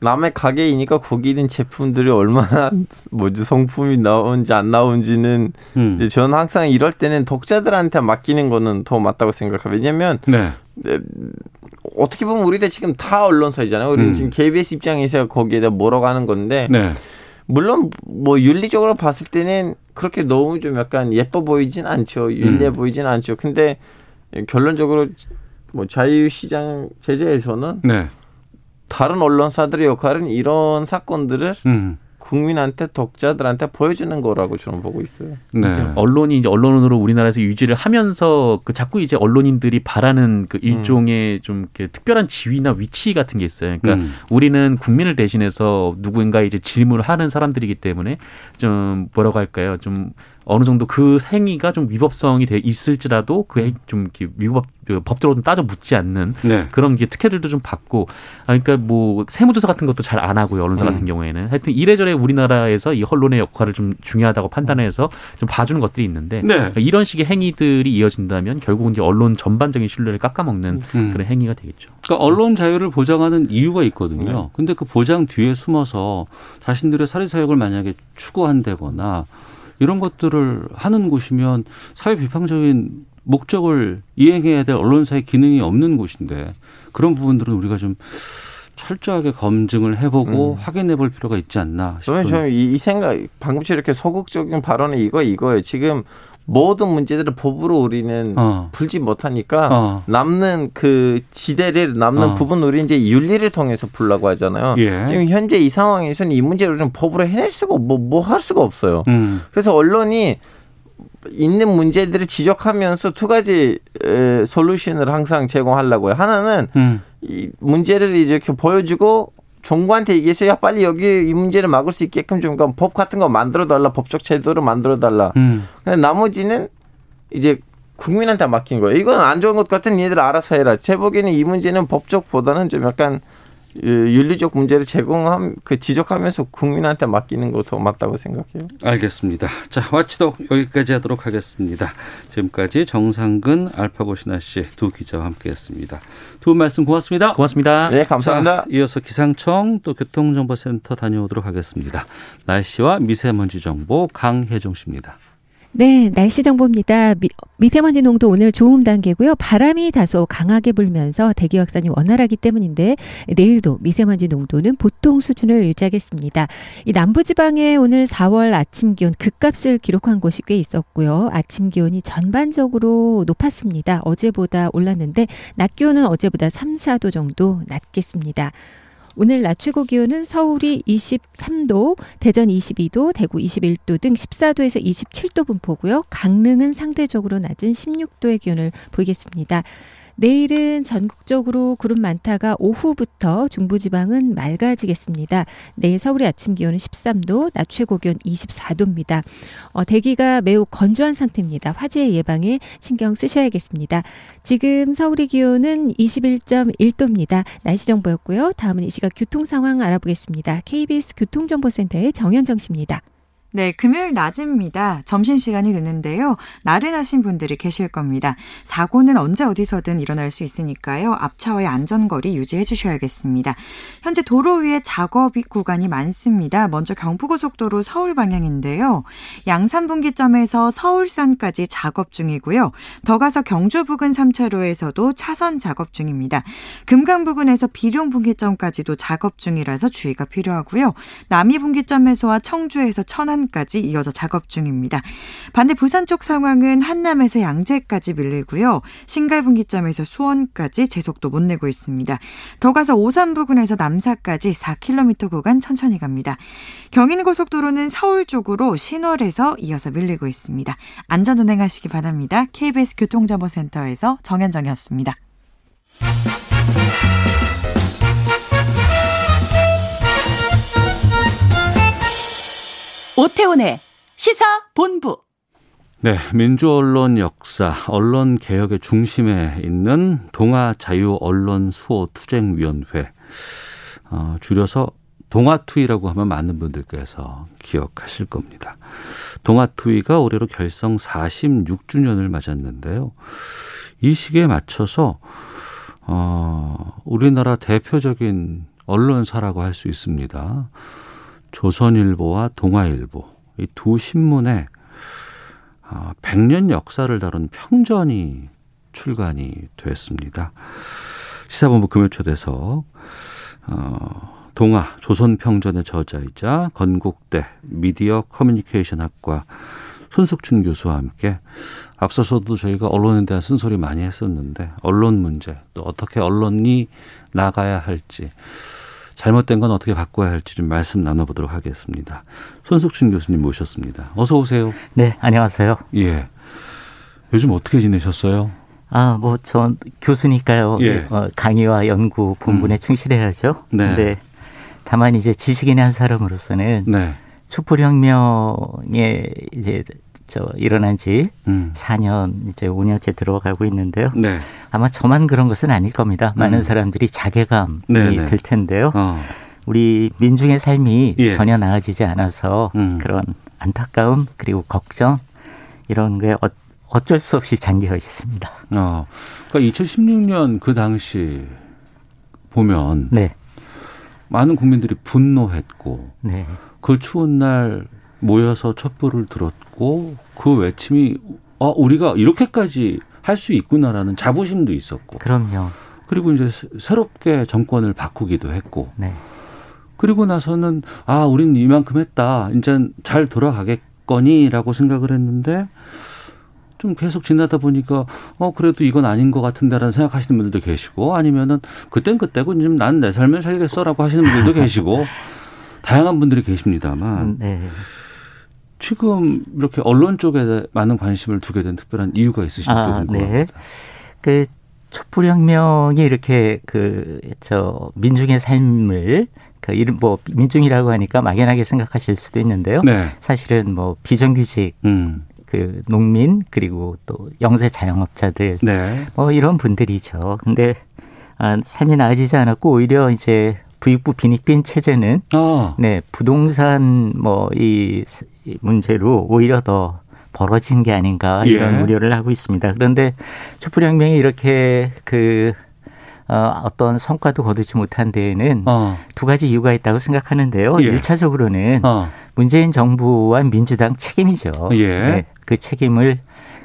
남의 가게이니까 거기 있는 제품들이 얼마나 뭐지 성품이 나오는지 안 나오는지는 음. 저는 항상 이럴 때는 독자들한테 맡기는 거는 더 맞다고 생각해요. 왜냐면 네. 네, 어떻게 보면 우리들 지금 다 언론사이잖아요. 우리는 음. 지금 KBS 입장에서 거기에다 뭐라고 하는 건데 네. 물론 뭐 윤리적으로 봤을 때는 그렇게 너무 좀 약간 예뻐 보이진 않죠. 윤리해 음. 보이진 않죠. 근데 결론적으로 뭐 자유시장 제재에서는 네. 다른 언론사들의 역할은 이런 사건들을 음. 국민한테 독자들한테 보여주는 거라고 저는 보고 있어요. 네. 이제 언론이 이제 언론으로 우리나라에서 유지를 하면서 그 자꾸 이제 언론인들이 바라는 그 일종의 좀 이렇게 특별한 지위나 위치 같은 게 있어요. 그러니까 음. 우리는 국민을 대신해서 누구인가 이제 질문을 하는 사람들이기 때문에 좀 뭐라고 할까요? 좀 어느 정도 그 행위가 좀 위법성이 돼 있을지라도 그좀 이렇게 위법 그 법적으로 따져 묻지 않는 네. 그런 게 특혜들도 좀 받고 아, 그러니까 뭐 세무조사 같은 것도 잘 안 하고요 언론사 같은 음. 경우에는 하여튼 이래저래 우리나라에서 이 언론의 역할을 좀 중요하다고 판단해서 좀 봐주는 것들이 있는데 네. 이런 식의 행위들이 이어진다면 결국은 이제 언론 전반적인 신뢰를 깎아먹는 음. 그런 행위가 되겠죠. 그러니까 언론 자유를 보장하는 이유가 있거든요. 네. 근데 그 보장 뒤에 숨어서 자신들의 사회 사역을 만약에 추구한다거나 이런 것들을 하는 곳이면 사회 비판적인 목적을 이행해야 될 언론사의 기능이 없는 곳인데 그런 부분들은 우리가 좀 철저하게 검증을 해보고 음. 확인해 볼 필요가 있지 않나 싶은. 저는 저는 이, 이 생각 방금처럼 이렇게 소극적인 발언이 이거 이거예요. 지금 모든 문제들을 법으로 우리는 어. 풀지 못하니까 어. 남는 그 지대를 남는 어. 부분 우리 이제 윤리를 통해서 풀라고 하잖아요. 예. 지금 현재 이 상황에서는 이 문제를 우리는 법으로 해낼 수가 뭐 뭐 할 수가 없어요. 음. 그래서 언론이 있는 문제들을 지적하면서 두 가지 에, 솔루션을 항상 제공하려고요. 하나는 음. 이 문제를 이렇게 보여주고 정부한테 얘기해서 야 빨리 여기 이 문제를 막을 수 있게끔 좀 그러니까 법 같은 거 만들어 달라 법적 제도를 만들어 달라. 음. 근데 나머지는 이제 국민한테 맡긴 거예요. 이건 안 좋은 것 같은 얘들 알아서 해라. 제 보기에는 이 문제는 법적보다는 좀 약간 어, 윤리적 문제를 제공함 그 지적하면서 국민한테 맡기는 거더 맞다고 생각해요. 알겠습니다. 자, 와치독 여기까지 하도록 하겠습니다. 지금까지 정상근 알파고 신하 씨 두 기자와 함께했습니다. 두 분 말씀 고맙습니다. 고맙습니다. 네, 감사합니다. 자, 이어서 기상청 또 교통정보센터 다녀오도록 하겠습니다. 날씨와 미세먼지 정보 강혜종 씨입니다. 네, 날씨 정보입니다. 미, 미세먼지 농도 오늘 좋음 단계고요. 바람이 다소 강하게 불면서 대기 확산이 원활하기 때문인데 내일도 미세먼지 농도는 보통 수준을 유지하겠습니다. 이 남부지방에 오늘 4월 아침 기온 급값을 기록한 곳이 꽤 있었고요. 아침 기온이 전반적으로 높았습니다. 어제보다 올랐는데 낮 기온은 어제보다 3, 4도 정도 낮겠습니다. 오늘 낮 최고 기온은 서울이 23도, 대전 22도, 대구 21도 등 14도에서 27도 분포고요. 강릉은 상대적으로 낮은 16도의 기온을 보이겠습니다. 내일은 전국적으로 구름 많다가 오후부터 중부지방은 맑아지겠습니다. 내일 서울의 아침 기온은 13도, 낮 최고 기온 24도입니다. 어, 대기가 매우 건조한 상태입니다. 화재 예방에 신경 쓰셔야겠습니다. 지금 서울의 기온은 21.1도입니다. 날씨 정보였고요. 다음은 이 시각 교통 상황 알아보겠습니다. KBS 교통정보센터의 정현정 씨입니다. 네, 금요일 낮입니다. 점심시간이 됐는데요. 나른하신 분들이 계실 겁니다. 사고는 언제 어디서든 일어날 수 있으니까요. 앞차와의 안전거리 유지해 주셔야겠습니다. 현재 도로 위에 작업 구간이 많습니다. 먼저 경부고속도로 서울 방향인데요. 양산분기점에서 서울산까지 작업 중이고요. 더 가서 경주 부근 3차로에서도 차선 작업 중입니다. 금강 부근에서 비룡 분기점까지도 작업 중이라서 주의가 필요하고요. 남이 분기점에서와 청주에서 천안 까지 이어서 작업 중입니다. 반대 부산 쪽 상황은 한남에서 양재까지 밀리고요. 신갈분기점에서 수원까지 제속도 못 내고 있습니다. 더 가서 오산 부근에서 남사까지 4km 구간 천천히 갑니다. 경인고속도로는 서울 쪽으로 신월에서 이어서 밀리고 있습니다. 안전 운행하시기 바랍니다. KBS 교통정보센터에서 정현정이었습니다. 오태훈의 시사 본부. 네, 민주 언론 역사, 언론 개혁의 중심에 있는 동아 자유 언론 수호 투쟁 위원회, 어, 줄여서 동아투위라고 하면 많은 분들께서 기억하실 겁니다. 동아투위가 올해로 결성 46주년을 맞았는데요. 이 시기에 맞춰서 어, 우리나라 대표적인 언론사라고 할 수 있습니다. 조선일보와 동아일보 이 두 신문에 어, 100년 역사를 다룬 평전이 출간이 됐습니다. 시사본부 금요초대석 어, 동아 조선평전의 저자이자 건국대 미디어 커뮤니케이션 학과 손석춘 교수와 함께 앞서서도 저희가 언론에 대한 쓴소리 많이 했었는데 언론 문제 또 어떻게 언론이 나가야 할지 잘못된 건 어떻게 바꿔야 할지 좀 말씀 나눠보도록 하겠습니다. 손석춘 교수님 모셨습니다. 어서 오세요. 네, 안녕하세요. 예. 요즘 어떻게 지내셨어요? 아, 뭐, 전 교수니까요. 예. 어, 강의와 연구 본분에 음. 충실해야죠. 네. 근데 다만 이제 지식인의 한 사람으로서는 네. 촛불혁명에 이제 저 일어난 지 음. 4년 이제 5년째 들어가고 있는데요. 네. 아마 저만 그런 것은 아닐 겁니다. 많은 음. 사람들이 자괴감이 네, 네. 들 텐데요. 어. 우리 민중의 삶이 예. 전혀 나아지지 않아서 음. 그런 안타까움 그리고 걱정 이런 게 어, 어쩔 수 없이 잠겨 있습니다. 어. 그러니까 2016년 그 당시 보면 네. 많은 국민들이 분노했고 네. 그 추운 날 모여서 촛불을 들었고 그 외침이 어 우리가 이렇게까지 할 수 있구나라는 자부심도 있었고. 그럼요. 그리고 이제 새- 새롭게 정권을 바꾸기도 했고. 네. 그리고 나서는 아, 우린 이만큼 했다. 이제 잘 돌아가겠거니라고 생각을 했는데 좀 계속 지나다 보니까 어 그래도 이건 아닌 것 같은데라는 생각하시는 분들도 계시고 아니면은 그땐 그때고 지금 난 내 삶을 살겠어라고 하시는 분들도 계시고 다양한 분들이 계십니다만 네. 지금 이렇게 언론 쪽에 많은 관심을 두게 된 특별한 이유가 있으신지 아, 궁금합니다. 네. 그 촛불혁명이 이렇게 그 저 민중의 삶을 그 이름 뭐 민중이라고 하니까 막연하게 생각하실 수도 있는데요. 네. 사실은 뭐 비정규직 음. 그 농민 그리고 또 영세 자영업자들 네. 뭐 이런 분들이죠. 근데 아, 삶이 나아지지 않았고 오히려 이제 부익부 빈익빈 체제는 아. 네 부동산 뭐 이 문제로 오히려 더 벌어진 게 아닌가 이런 예. 우려를 하고 있습니다. 그런데 촛불혁명이 이렇게 그 어, 어떤 성과도 거두지 못한 데에는 어. 두 가지 이유가 있다고 생각하는데요. 예. 일 1차적으로는 어. 문재인 정부와 민주당 책임이죠. 예. 네, 그 책임을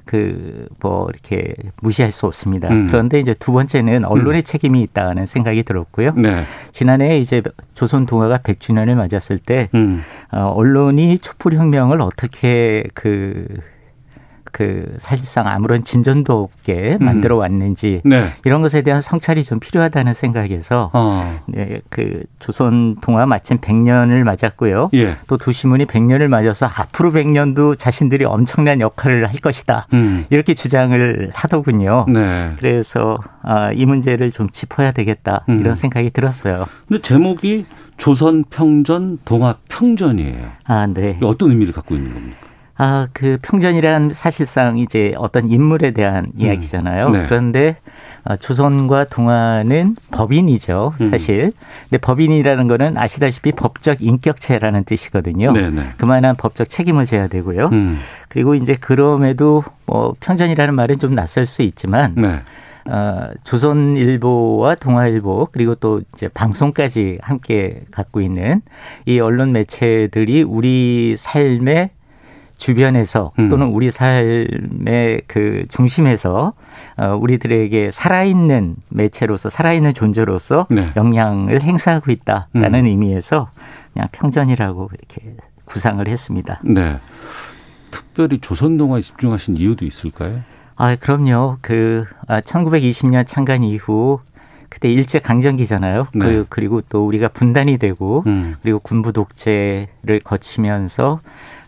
그 뭐 이렇게 무시할 수 없습니다. 음. 그런데 이제 두 번째는 언론의 책임이 있다는 생각이 들었고요. 네. 지난해 이제 조선 동화가 100주년을 맞았을 때 음. 어, 언론이 촛불 혁명을 어떻게 그, 그 사실상 아무런 진전도 없게 음. 만들어 왔는지 네. 이런 것에 대한 성찰이 좀 필요하다는 생각에서 어. 네, 그 조선 동화 마침 100년을 맞았고요. 예. 또두 신문이 100년을 맞아서 앞으로 100년도 자신들이 엄청난 역할을 할 것이다. 음. 이렇게 주장을 하더군요. 네. 그래서 아, 이 문제를 좀 짚어야 되겠다 음. 이런 생각이 들었어요. 근데 제목이 조선 평전 동화 평전이에요. 아, 네. 어떤 의미를 갖고 있는 겁니까? 아, 그 평전이란 사실상 이제 어떤 인물에 대한 이야기잖아요. 네. 그런데 아, 조선과 동화는 법인이죠, 음. 사실. 근데 법인이라는 거는 아시다시피 법적 인격체라는 뜻이거든요. 네네. 그만한 법적 책임을 져야 되고요. 음. 그리고 이제 그럼에도 뭐 평전이라는 말은 좀 낯설 수 있지만 네. 어, 조선일보와 동아일보 그리고 또 이제 방송까지 함께 갖고 있는 이 언론 매체들이 우리 삶의 주변에서 음. 또는 우리 삶의 그 중심에서 어, 우리들에게 살아있는 매체로서 살아있는 존재로서 네. 영향을 행사하고 있다라는 음. 의미에서 그냥 평전이라고 이렇게 구상을 했습니다. 네. 특별히 조선 동화에 집중하신 이유도 있을까요? 아, 그럼요. 그, 아, 1920년 창간 이후 그때 일제 강점기잖아요. 네. 그, 그리고 또 우리가 분단이 되고 음. 그리고 군부 독재를 거치면서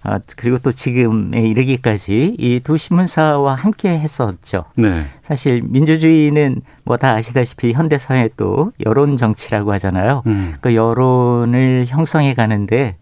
아, 그리고 또 지금에 이르기까지 이 두 신문사와 함께 했었죠. 네. 사실 민주주의는 뭐 다 아시다시피 현대 사회 또 여론 정치라고 하잖아요. 음. 그 여론을 형성해 가는데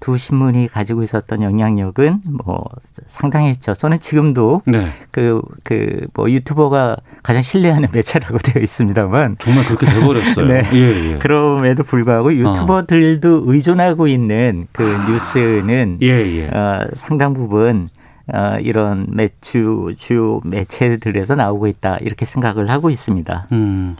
두 신문이 가지고 있었던 영향력은 뭐 상당했죠. 저는 지금도 네. 그그 뭐 유튜버가 가장 신뢰하는 매체라고 되어 있습니다만 정말 그렇게 돼버렸어요. 네. 예, 예. 그럼에도 불구하고 유튜버들도 의존하고 있는 그 뉴스는 예, 예. 어, 상당 부분 어, 이런 매주 주요 매체들에서 나오고 있다 이렇게 생각을 하고 있습니다. 음.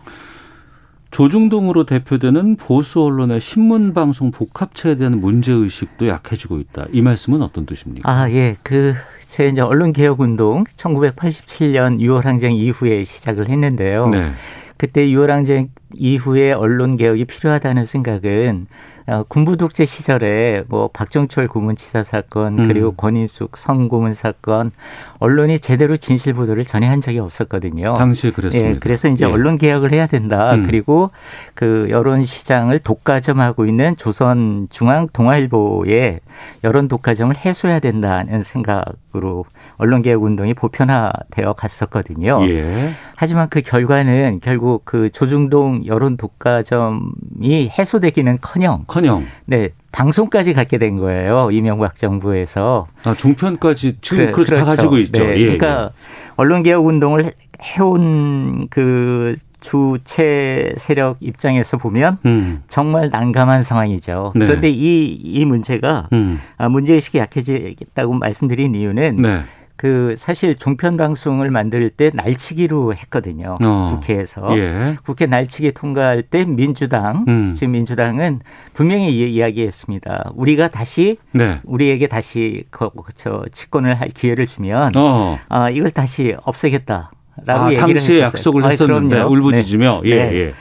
조중동으로 대표되는 보수 언론의 신문 방송 복합체에 대한 문제 의식도 약해지고 있다. 이 말씀은 어떤 뜻입니까? 아, 예. 그, 제 이제 언론 개혁 운동 1987년 6월 항쟁 이후에 시작을 했는데요. 네. 그때 6월 항쟁 이후에 언론 개혁이 필요하다는 생각은 어, 군부 독재 시절에 뭐 박정철 고문치사 사건 음. 그리고 권인숙 성고문 사건 언론이 제대로 진실 보도를 전혀 한 적이 없었거든요. 당시에 그랬습니다. 예, 그래서 이제 예. 언론 개혁을 해야 된다. 음. 그리고 그 여론 시장을 독과점하고 있는 조선 중앙 동아일보의 여론 독과점을 해소해야 된다는 생각으로 언론 개혁 운동이 보편화되어 갔었거든요. 예. 하지만 그 결과는 결국 그 조중동 여론 독과점이 해소되기는커녕 커녕 네 방송까지 갖게 된 거예요 이명박 정부에서 아, 종편까지 지금 그래, 그렇게 다 그렇죠. 가지고 있죠. 네, 예, 그러니까 언론 개혁 운동을 해온 그 주체 세력 입장에서 보면 음. 정말 난감한 상황이죠. 네. 그런데 이, 이 문제가 음. 아, 문제의식이 약해지겠다고 말씀드린 이유는 네. 그 사실 종편 방송을 만들 때 날치기로 했거든요. 어. 국회에서. 예. 국회 날치기 통과할 때 민주당, 음. 지금 민주당은 분명히 이- 이야기했습니다. 우리가 다시 네. 우리에게 다시 그, 저 집권을 할 기회를 주면 어. 아, 이걸 다시 없애겠다. 아, 얘기를 당시에 했었어요. 약속을 했었는데 그럼요. 울부짖으며 네. 예, 네. 예.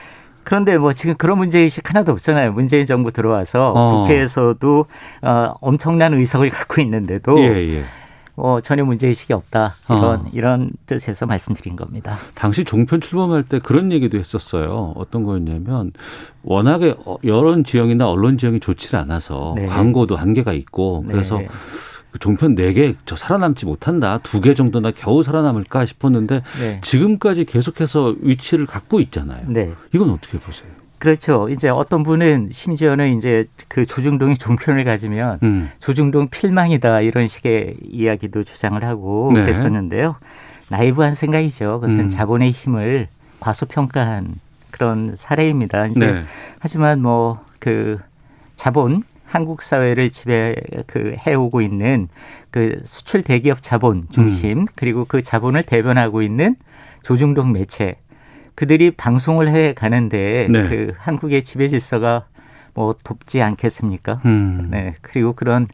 그런데 뭐 지금 그런 문제의식 하나도 없잖아요. 문재인 정부 들어와서 어. 국회에서도 어, 엄청난 의석을 갖고 있는데도 예, 예. 어, 전혀 문제의식이 없다. 이런, 어. 이런 뜻에서 말씀드린 겁니다. 당시 종편 출범할 때 그런 얘기도 했었어요. 어떤 거였냐면 워낙에 어, 여론 지형이나 언론 지형이 좋지 않아서 네. 광고도 한계가 있고 그래서 네. 그 종편 네개저 살아남지 못한다. 두개 정도나 겨우 살아남을까 싶었는데 네. 지금까지 계속해서 위치를 갖고 있잖아요. 네. 이건 어떻게 보세요? 그렇죠. 이제 어떤 분은 심지어는 이제 그 조중동이 종편을 가지면 음. 조중동 필망이다 이런 식의 이야기도 주장을 하고 네. 그랬었는데요. 나이브한 생각이죠. 그것은 음. 자본의 힘을 과소평가한 그런 사례입니다. 이제 네. 하지만 뭐 그 자본 한국 사회를 지배 그 해오고 있는 그 수출 대기업 자본 중심 음. 그리고 그 자본을 대변하고 있는 조중동 매체 그들이 방송을 해 가는데 네. 그 한국의 지배 질서가 뭐 돕지 않겠습니까? 음. 네. 그리고 그런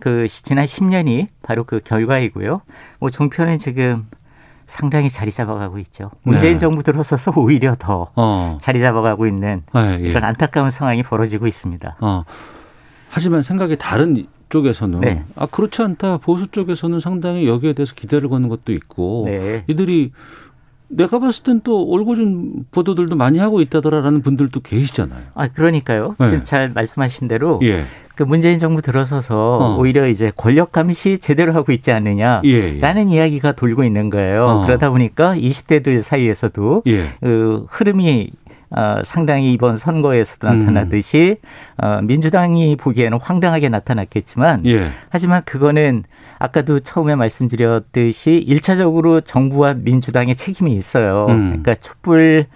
그 지난 10년이 바로 그 결과이고요. 뭐 종편은 지금 상당히 자리 잡아가고 있죠. 문재인 네. 정부 들어서서 오히려 더 어. 자리 잡아가고 있는 네, 예. 이런 안타까운 상황이 벌어지고 있습니다. 어. 하지만 생각이 다른 쪽에서는 네. 아 그렇지 않다 보수 쪽에서는 상당히 여기에 대해서 기대를 거는 것도 있고 네. 이들이 내가 봤을 땐 또 올고 준 보도들도 많이 하고 있다더라라는 분들도 계시잖아요. 아 그러니까요. 네. 지금 잘 말씀하신 대로 예. 그 문재인 정부 들어서서 어. 오히려 이제 권력 감시 제대로 하고 있지 않느냐라는 예, 예. 이야기가 돌고 있는 거예요. 어. 그러다 보니까 20대들 사이에서도 예. 그 흐름이 어, 상당히 이번 선거에서도 음. 나타났듯이 어, 민주당이 보기에는 황당하게 나타났겠지만 예. 하지만 그거는 아까도 처음에 말씀드렸듯이 일차적으로 정부와 민주당의 책임이 있어요. 음. 그러니까 촛불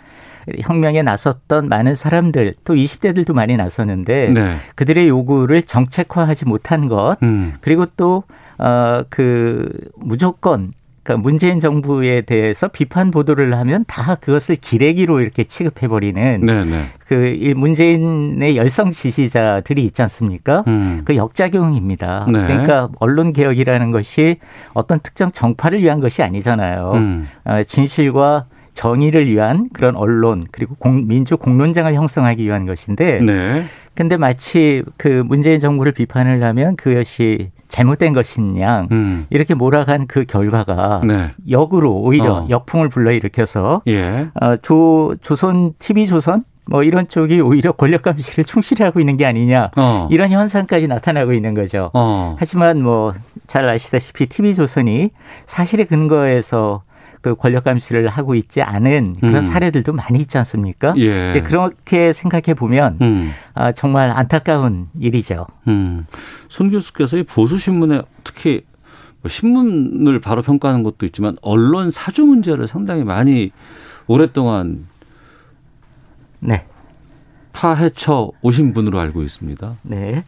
혁명에 나섰던 많은 사람들 또 20대들도 많이 나섰는데 네. 그들의 요구를 정책화하지 못한 것 음. 그리고 또 어 그 무조건 그러니까 문재인 정부에 대해서 비판 보도를 하면 다 그것을 기레기로 이렇게 취급해 버리는 네, 네. 그이 문재인의 열성 지지자들이 있지 않습니까? 음. 그 역작용입니다. 네. 그러니까 언론 개혁이라는 것이 어떤 특정 정파를 위한 것이 아니잖아요. 음. 어, 진실과 정의를 위한 그런 언론 그리고 공, 민주 공론장을 형성하기 위한 것인데 네. 근데 마치 그 문재인 정부를 비판을 하면 그것이 잘못된 양 음. 이렇게 몰아간 그 결과가 네. 역으로 오히려 어. 역풍을 불러일으켜서 예. 어, 조 조선 TV 조선 뭐 이런 쪽이 오히려 권력 감시를 충실히 하고 있는 게 아니냐 어. 이런 현상까지 나타나고 있는 거죠. 어. 하지만 뭐 잘 아시다시피 TV 조선이 사실의 근거에서 그 권력 감시를 하고 있지 않은 그런 음. 사례들도 많이 있지 않습니까? 예. 이제 그렇게 생각해 보면 음. 아, 정말 안타까운 일이죠. 음. 손 교수께서 이 보수 신문에 특히 뭐 신문을 바로 평가하는 것도 있지만 언론 사주 문제를 상당히 많이 오랫동안 네. 파헤쳐 오신 분으로 알고 있습니다. 네.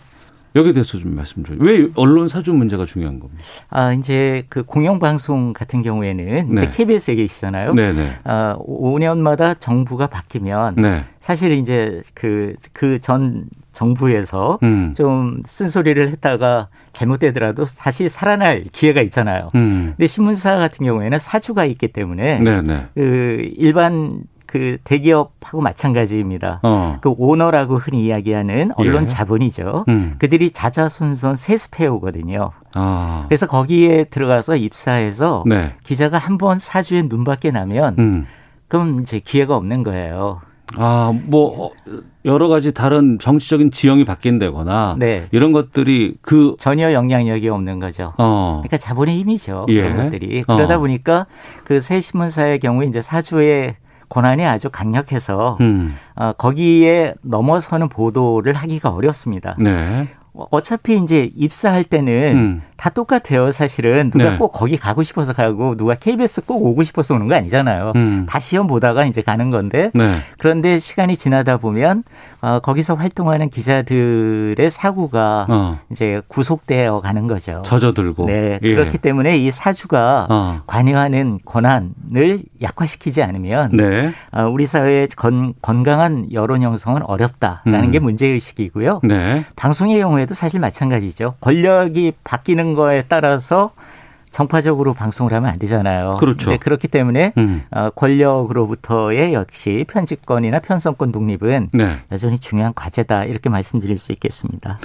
여기에 대해서 좀 말씀 좀. 왜 언론 사주 문제가 중요한 겁니까? 아, 이제 그 공영방송 같은 경우에는 네. KBS에 계시잖아요. 네 네. 아, 5년마다 정부가 바뀌면 네. 사실 이제 그, 그 전 정부에서 음. 좀 쓴소리를 했다가 잘못되더라도 사실 살아날 기회가 있잖아요. 음. 근데 신문사 같은 경우에는 사주가 있기 때문에 네 네. 그 일반 그 대기업하고 마찬가지입니다. 어. 그 오너라고 흔히 이야기하는 언론 예. 자본이죠. 음. 그들이 자자손손 세습해 오거든요. 아. 그래서 거기에 들어가서 입사해서 네. 기자가 한 번 사주에 눈밖에 나면 음. 그럼 이제 기회가 없는 거예요. 아, 뭐 어, 여러 가지 다른 정치적인 지형이 바뀐다거나 네. 이런 것들이 그 전혀 영향력이 없는 거죠. 어. 그러니까 자본의 힘이죠. 예. 그런 것들이. 어. 그러다 보니까 그 새 신문사의 경우에 이제 사주의 권한이 아주 강력해서 음. 어, 거기에 넘어서는 보도를 하기가 어렵습니다. 네. 어, 어차피 이제 입사할 때는 음. 다 똑같아요, 사실은. 누가 네. 꼭 거기 가고 싶어서 가고, 누가 KBS 꼭 오고 싶어서 오는 거 아니잖아요. 음. 다 시험 보다가 이제 가는 건데. 네. 그런데 시간이 지나다 보면, 어, 거기서 활동하는 기자들의 사고가 어. 이제 구속되어 가는 거죠. 젖어들고. 네. 예. 그렇기 때문에 이 사주가 어. 관여하는 권한을 약화시키지 않으면 네. 어, 우리 사회의 건, 건강한 여론 형성은 어렵다라는 음. 게 문제의식이고요. 네. 방송의 경우에도 사실 마찬가지죠. 권력이 바뀌는 거에 따라서 정파적으로 방송을 하면 안 되잖아요. 그렇죠. 그렇기 때문에 음. 어, 권력으로부터의 역시 편집권이나 편성권 독립은 네. 여전히 중요한 과제다 이렇게 말씀드릴 수 있겠습니다.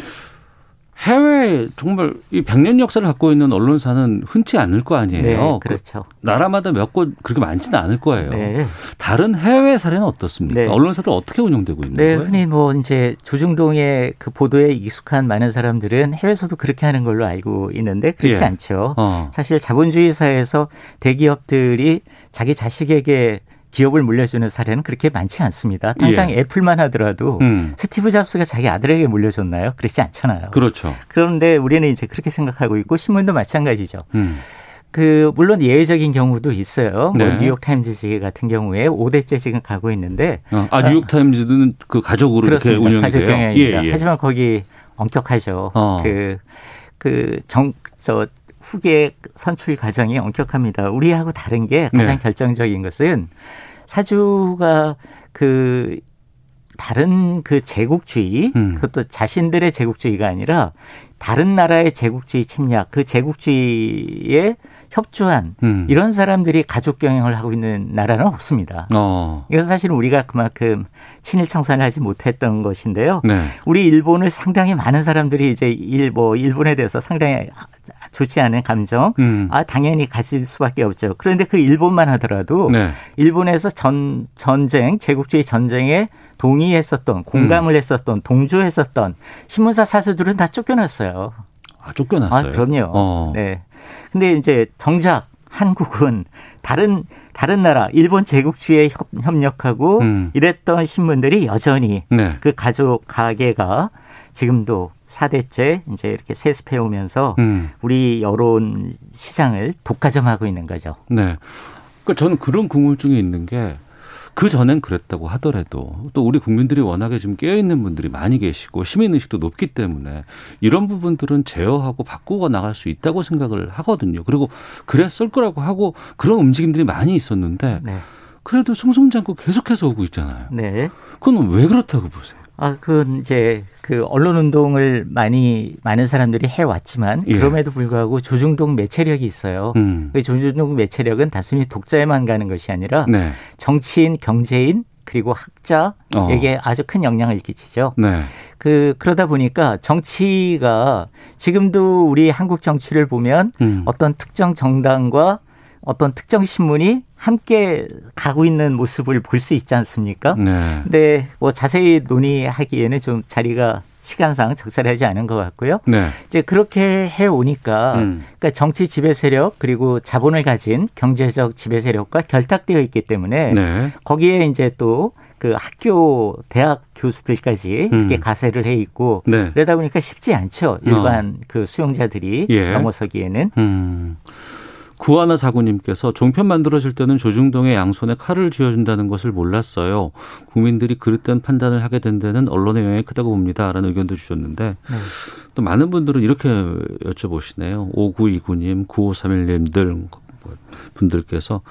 해외 정말 이 백년 역사를 갖고 있는 언론사는 흔치 않을 거 아니에요. 네, 그렇죠. 그 나라마다 몇 곳 그렇게 많지는 않을 거예요. 네. 다른 해외 사례는 어떻습니까? 네. 언론사들 어떻게 운영되고 있는 네, 거예요? 흔히 뭐 이제 조중동의 그 보도에 익숙한 많은 사람들은 해외에서도 그렇게 하는 걸로 알고 있는데 그렇지 예. 않죠. 어. 사실 자본주의 사회에서 대기업들이 자기 자식에게 기업을 물려주는 사례는 그렇게 많지 않습니다. 당장 예. 애플만 하더라도 음. 스티브 잡스가 자기 아들에게 물려줬나요? 그렇지 않잖아요. 그렇죠. 그런데 우리는 이제 그렇게 생각하고 있고 신문도 마찬가지죠. 음. 그 물론 예외적인 경우도 있어요. 뭐 네. 뉴욕 타임즈 같은 경우에 5대째 지금 가고 있는데 어, 아 뉴욕 타임즈는 그 가족으로 그렇습니다. 이렇게 운영이 가족 돼요. 경영입니다. 하지만 거기 엄격하죠. 어. 그, 그, 정, 저, 후계 선출 과정이 엄격합니다. 우리하고 다른 게 가장 네. 결정적인 것은 사주가 그, 다른 그 제국주의, 음. 그것도 자신들의 제국주의가 아니라 다른 나라의 제국주의 침략, 그 제국주의에 협조한 음. 이런 사람들이 가족 경영을 하고 있는 나라는 없습니다. 어. 이건 사실 우리가 그만큼 친일 청산을 하지 못했던 것인데요. 네. 우리 일본을 상당히 많은 사람들이 이제 일, 뭐 일본에 대해서 상당히 좋지 않은 감정, 음. 아 당연히 가질 수밖에 없죠. 그런데 그 일본만 하더라도 네. 일본에서 전 전쟁, 제국주의 전쟁에 동의했었던, 공감을 음. 했었던, 동조했었던 신문사 사수들은 다 쫓겨났어요. 아, 쫓겨났어요. 아, 그럼요. 어. 네. 근데 이제 정작 한국은 다른 다른 나라 일본 제국주의에 협, 협력하고 음. 이랬던 신문들이 여전히 네. 그 가족 가게가 지금도 4대째 이제 이렇게 세습해 오면서 음. 우리 여론 시장을 독과점하고 있는 거죠. 네. 그러니까 저는 그런 궁금증이 있는 게 그 전엔 그랬다고 하더라도 또 우리 국민들이 워낙에 지금 깨어 있는 분들이 많이 계시고 시민 의식도 높기 때문에 이런 부분들은 제어하고 바꾸고 나갈 수 있다고 생각을 하거든요. 그리고 그랬을 거라고 하고 그런 움직임들이 많이 있었는데 네. 그래도 승승장구 계속해서 오고 있잖아요. 네. 그건 왜 그렇다고 보세요? 아, 그 이제 그 언론 운동을 많이 많은 사람들이 해 왔지만 예. 그럼에도 불구하고 조중동 매체력이 있어요. 음. 그 조중동 매체력은 단순히 독자에만 가는 것이 아니라 네. 정치인, 경제인 그리고 학자에게 아주 큰 영향을 끼치죠. 네. 그 그러다 보니까 정치가 지금도 우리 한국 정치를 보면 음. 어떤 특정 정당과 어떤 특정 신문이 함께 가고 있는 모습을 볼 수 있지 않습니까? 네. 근데 뭐 자세히 논의하기에는 좀 자리가 시간상 적절하지 않은 것 같고요. 네. 이제 그렇게 해 오니까 음. 그러니까 정치 지배 세력 그리고 자본을 가진 경제적 지배 세력과 결탁되어 있기 때문에 네. 거기에 이제 또 그 학교 대학 교수들까지 음. 이렇게 가세를 해 있고 네. 그러다 보니까 쉽지 않죠. 일반 그 수용자들이 예. 넘어서기에는 음. 구하나 사구님께서 종편 만들어질 때는 조중동의 양손에 칼을 쥐어준다는 것을 몰랐어요. 국민들이 그릇된 판단을 하게 된 데는 언론의 영향이 크다고 봅니다. 라는 의견도 주셨는데 네. 또 많은 분들은 이렇게 여쭤보시네요. 5929님, 9531님들 분들께서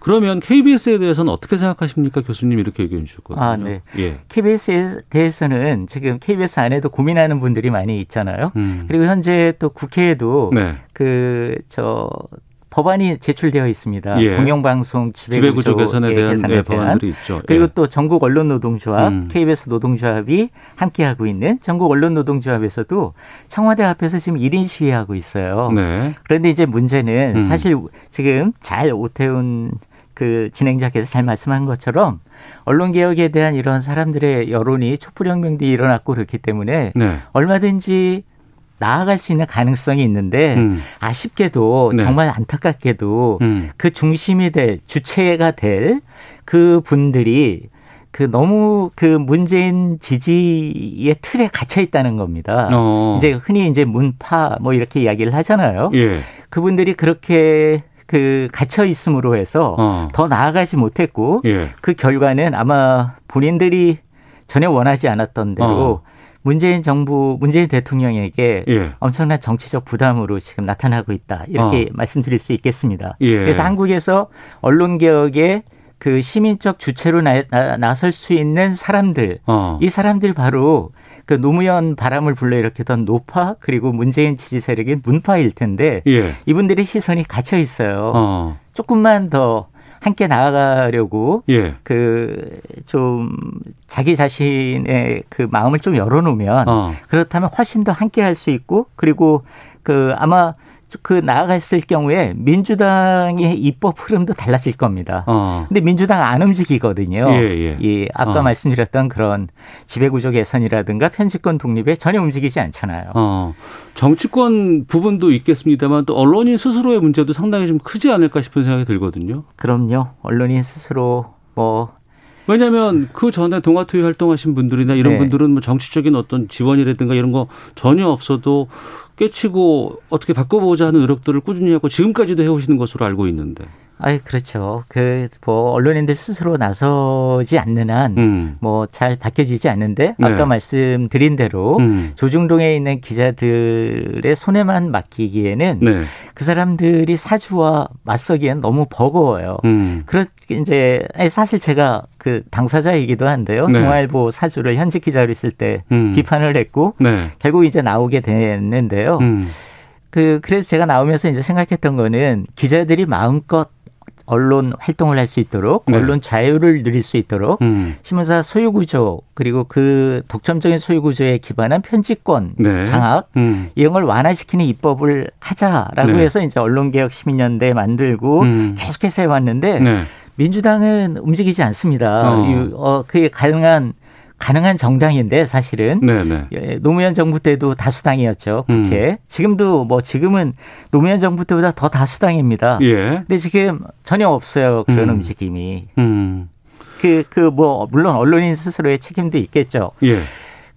그러면 KBS에 대해서는 어떻게 생각하십니까? 교수님 이렇게 얘기해 주셨거든요. 아, 네. 예. KBS에 대해서는 지금 KBS 안에도 고민하는 분들이 많이 있잖아요. 음. 그리고 현재 또 국회에도 네. 그저 법안이 제출되어 있습니다. 예. 공영방송 지배구조 개선에 대한 개선에 예, 대한 법안들이 있죠. 그리고 예. 또 전국 언론 노동조합, 음. KBS 노동조합이 함께하고 있는 전국 언론 노동조합에서도 청와대 앞에서 지금 1인 시위하고 있어요. 네. 그런데 이제 문제는 음. 사실 지금 잘 오태훈 그 진행자께서 잘 말씀한 것처럼 언론 개혁에 대한 이런 사람들의 여론이 촛불혁명도 일어났고 그렇기 때문에 네. 얼마든지 나아갈 수 있는 가능성이 있는데 음. 아쉽게도 네. 정말 안타깝게도 음. 그 중심이 될 주체가 될 그 분들이 그 너무 그 문재인 지지의 틀에 갇혀 있다는 겁니다. 어. 이제 흔히 이제 문파 뭐 이렇게 이야기를 하잖아요. 예. 그분들이 그렇게 그 갇혀 있음으로 해서 어. 더 나아가지 못했고 예. 그 결과는 아마 본인들이 전혀 원하지 않았던 대로 어. 문재인 정부, 문재인 대통령에게 예. 엄청난 정치적 부담으로 지금 나타나고 있다. 이렇게 어. 말씀드릴 수 있겠습니다. 예. 그래서 한국에서 언론 개혁에 그 시민적 주체로 나, 나, 나설 수 있는 사람들, 어. 이 사람들 바로 그 노무현 바람을 불러일으켰던 노파 그리고 문재인 지지 세력인 문파일 텐데 예. 이분들의 시선이 갇혀 있어요. 어. 조금만 더 함께 나아가려고 예. 그좀 자기 자신의 그 마음을 좀 열어놓으면 어. 그렇다면 훨씬 더 함께 할 수 있고 그리고 그 아마 그 나아갔을 경우에 민주당의 입법 흐름도 달라질 겁니다. 어. 근데 민주당 안 움직이거든요. 예, 예. 이 아까 어. 말씀드렸던 그런 지배구조 개선이라든가 편집권 독립에 전혀 움직이지 않잖아요. 어, 정치권 부분도 있겠습니다만 또 언론인 스스로의 문제도 상당히 좀 크지 않을까 싶은 생각이 들거든요. 그럼요. 언론인 스스로 뭐 왜냐하면 그 전에 동아투이 활동하신 분들이나 이런 네. 분들은 뭐 정치적인 어떤 지원이라든가 이런 거 전혀 없어도 깨치고 어떻게 바꿔보자 하는 노력들을 꾸준히 하고 지금까지도 해오시는 것으로 알고 있는데. 아이 그렇죠. 그 뭐 언론인들 스스로 나서지 않는 한 음. 뭐잘 밝혀지지 않는데 네. 아까 말씀드린 대로 음. 조중동에 있는 기자들의 손에만 맡기기에는 네. 그 사람들이 사주와 맞서기엔 너무 버거워요. 음. 그렇 이제 사실 제가 그 당사자이기도 한데요. 네. 동아일보 사주를 현직 기자로 있을 때 음. 비판을 했고 네. 결국 이제 나오게 됐는데요. 음. 그 그래서 제가 나오면서 이제 생각했던 거는 기자들이 마음껏 언론 활동을 할 수 있도록 네. 언론 자유를 누릴 수 있도록 음. 신문사 소유 구조 그리고 그 독점적인 소유 구조에 기반한 편집권 네. 장악 음. 이런 걸 완화시키는 입법을 하자라고 네. 해서 이제 언론개혁 시민연대 만들고 음. 계속해서 해왔는데 네. 민주당은 움직이지 않습니다. 어. 이, 어, 그게 가능한 가능한 정당인데 사실은 네, 네. 예, 노무현 정부 때도 다수당이었죠. 음. 국회. 지금도 뭐 지금은 노무현 정부 때보다 더 다수당입니다. 예. 근데 지금 전혀 없어요. 그런 음. 음. 식임이 음. 그, 그, 뭐, 물론 언론인 스스로의 책임도 있겠죠. 예.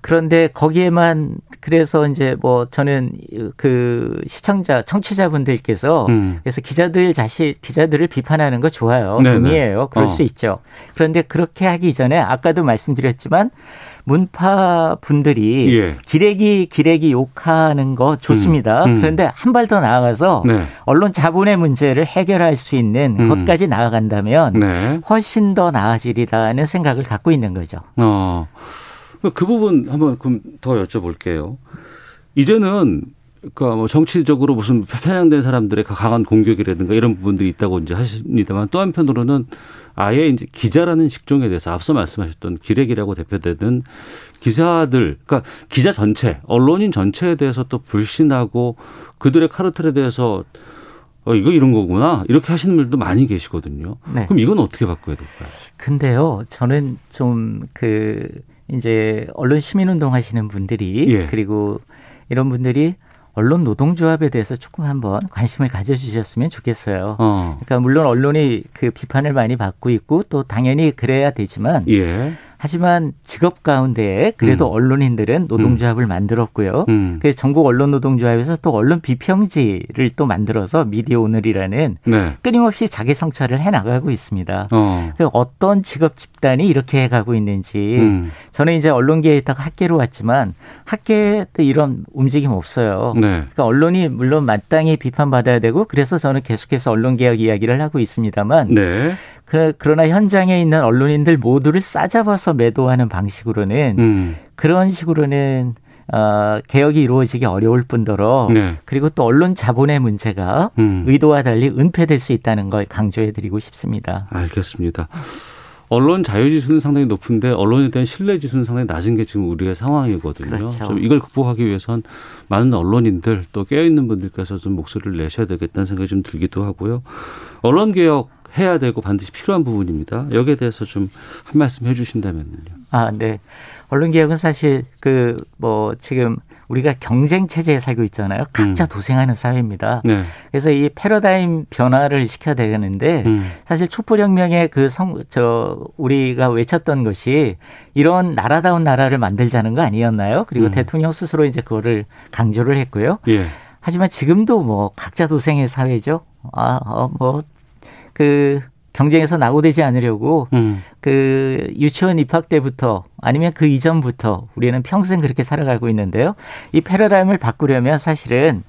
그런데 거기에만 그래서 이제 뭐 저는 그 시청자, 청취자분들께서 음. 그래서 기자들 자신, 기자들을 비판하는 거 좋아요. 의미예요. 그럴 어. 수 있죠. 그런데 그렇게 하기 전에 아까도 말씀드렸지만 문파 분들이 예. 기레기 기레기 욕하는 거 좋습니다. 음, 음. 그런데 한 발 더 나아가서 네. 언론 자본의 문제를 해결할 수 있는 음. 것까지 나아간다면 네. 훨씬 더 나아지리라는 생각을 갖고 있는 거죠. 어. 그- 그 부분 한번 그럼 더 여쭤볼게요. 이제는 그러니까 뭐 정치적으로 무슨 편향된 사람들의 그 강한 공격이라든가 이런 부분들이 있다고 이제 하십니다만 또 한편으로는 아예 이제 기자라는 직종에 대해서 앞서 말씀하셨던 기레기라고 대표되는 기자들, 그러니까 기자 전체, 언론인 전체에 대해서 또 불신하고 그들의 카르텔에 대해서 어, 이거 이런 거구나. 이렇게 하시는 분들도 많이 계시거든요. 네. 그럼 이건 어떻게 바꿔야 될까요? 근데요, 저는 좀 그 이제 언론 시민운동 하시는 분들이 예. 그리고 이런 분들이 언론 노동조합에 대해서 조금 한번 관심을 가져주셨으면 좋겠어요. 어. 그러니까 물론 언론이 그 비판을 많이 받고 있고 또 당연히 그래야 되지만 예. 하지만 직업 가운데에 그래도 음. 언론인들은 노동조합을 만들었고요. 음. 그래서 전국 언론 노동조합에서 또 언론 비평지를 또 만들어서 미디어 오늘이라는 네. 끊임없이 자기 성찰을 해 나가고 있습니다. 어. 그 어떤 직업 집단이 이렇게 해 가고 있는지 음. 저는 이제 언론계에 있다가 학계로 왔지만 학계도 이런 움직임 없어요. 네. 그러니까 언론이 물론 마땅히 비판받아야 되고 그래서 저는 계속해서 언론 개혁 이야기를 하고 있습니다만 네. 그, 그러나 현장에 있는 언론인들 모두를 싸잡아서 매도하는 방식으로는 음. 그런 식으로는 어, 개혁이 이루어지기 어려울 뿐더러 네. 그리고 또 언론 자본의 문제가 음. 의도와 달리 은폐될 수 있다는 걸 강조해 드리고 싶습니다. 알겠습니다. 언론 자유 지수는 상당히 높은데 언론에 대한 신뢰 지수는 상당히 낮은 게 지금 우리의 상황이거든요. 그렇죠. 좀 이걸 극복하기 위해선 많은 언론인들 또 깨어 있는 분들께서 좀 목소리를 내셔야 되겠다는 생각이 좀 들기도 하고요. 언론 개혁 해야 되고 반드시 필요한 부분입니다. 여기에 대해서 좀 한 말씀 해주신다면요. 아, 네. 언론 개혁은 사실 그 뭐 지금 우리가 경쟁 체제에 살고 있잖아요. 각자 음. 도생하는 사회입니다. 네. 그래서 이 패러다임 변화를 시켜야 되는데 음. 사실 촛불혁명의 그 성, 저, 우리가 외쳤던 것이 이런 나라다운 나라를 만들자는 거 아니었나요? 그리고 음. 대통령 스스로 이제 그거를 강조를 했고요. 예. 하지만 지금도 뭐 각자 도생의 사회죠. 아, 어, 뭐, 그 경쟁에서 낙오되지 않으려고 음. 그 유치원 입학 때부터 아니면 그 이전부터 우리는 평생 그렇게 살아가고 있는데요. 이 패러다임을 바꾸려면 사실은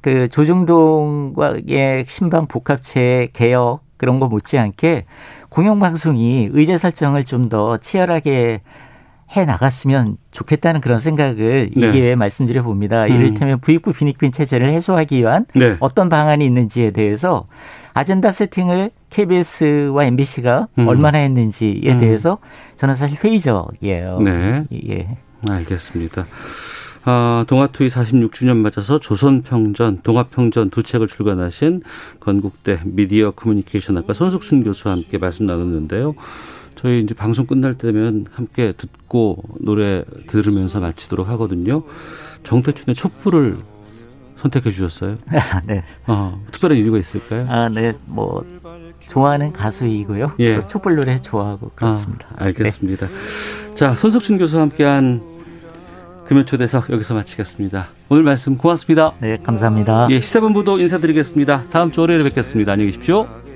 그 조중동과의 신방 복합체 개혁 그런 거 못지않게 공영방송이 의제 설정을 좀 더 치열하게 해 나갔으면 좋겠다는 그런 생각을 네. 이 기회에 말씀드려 봅니다. 음. 이를테면 부익부 빈익빈 체제를 해소하기 위한 네. 어떤 방안이 있는지에 대해서 아젠다 세팅을 KBS와 MBC가 음. 얼마나 했는지에 음. 대해서 저는 사실 회의적이에요. 네. 예. 알겠습니다. 아, 동아투이 46주년 맞아서 조선평전, 동아평전 두 책을 출간하신 건국대 미디어 커뮤니케이션학과 손석순 교수와 함께 말씀 나눴는데요. 저희 이제 방송 끝날 때면 함께 듣고 노래 들으면서 마치도록 하거든요. 정태춘의 촛불을 선택해 주셨어요. 네. 어, 특별한 이유가 있을까요? 아, 네. 뭐 좋아하는 가수이고요. 예. 또 촛불 노래 좋아하고 그렇습니다. 아, 알겠습니다. 자, 손석준 교수와 함께한 금요초대석 여기서 마치겠습니다. 오늘 말씀 고맙습니다. 네, 감사합니다. 예, 시사본부도 인사드리겠습니다. 다음 주 월요일에 뵙겠습니다. 안녕히 계십시오.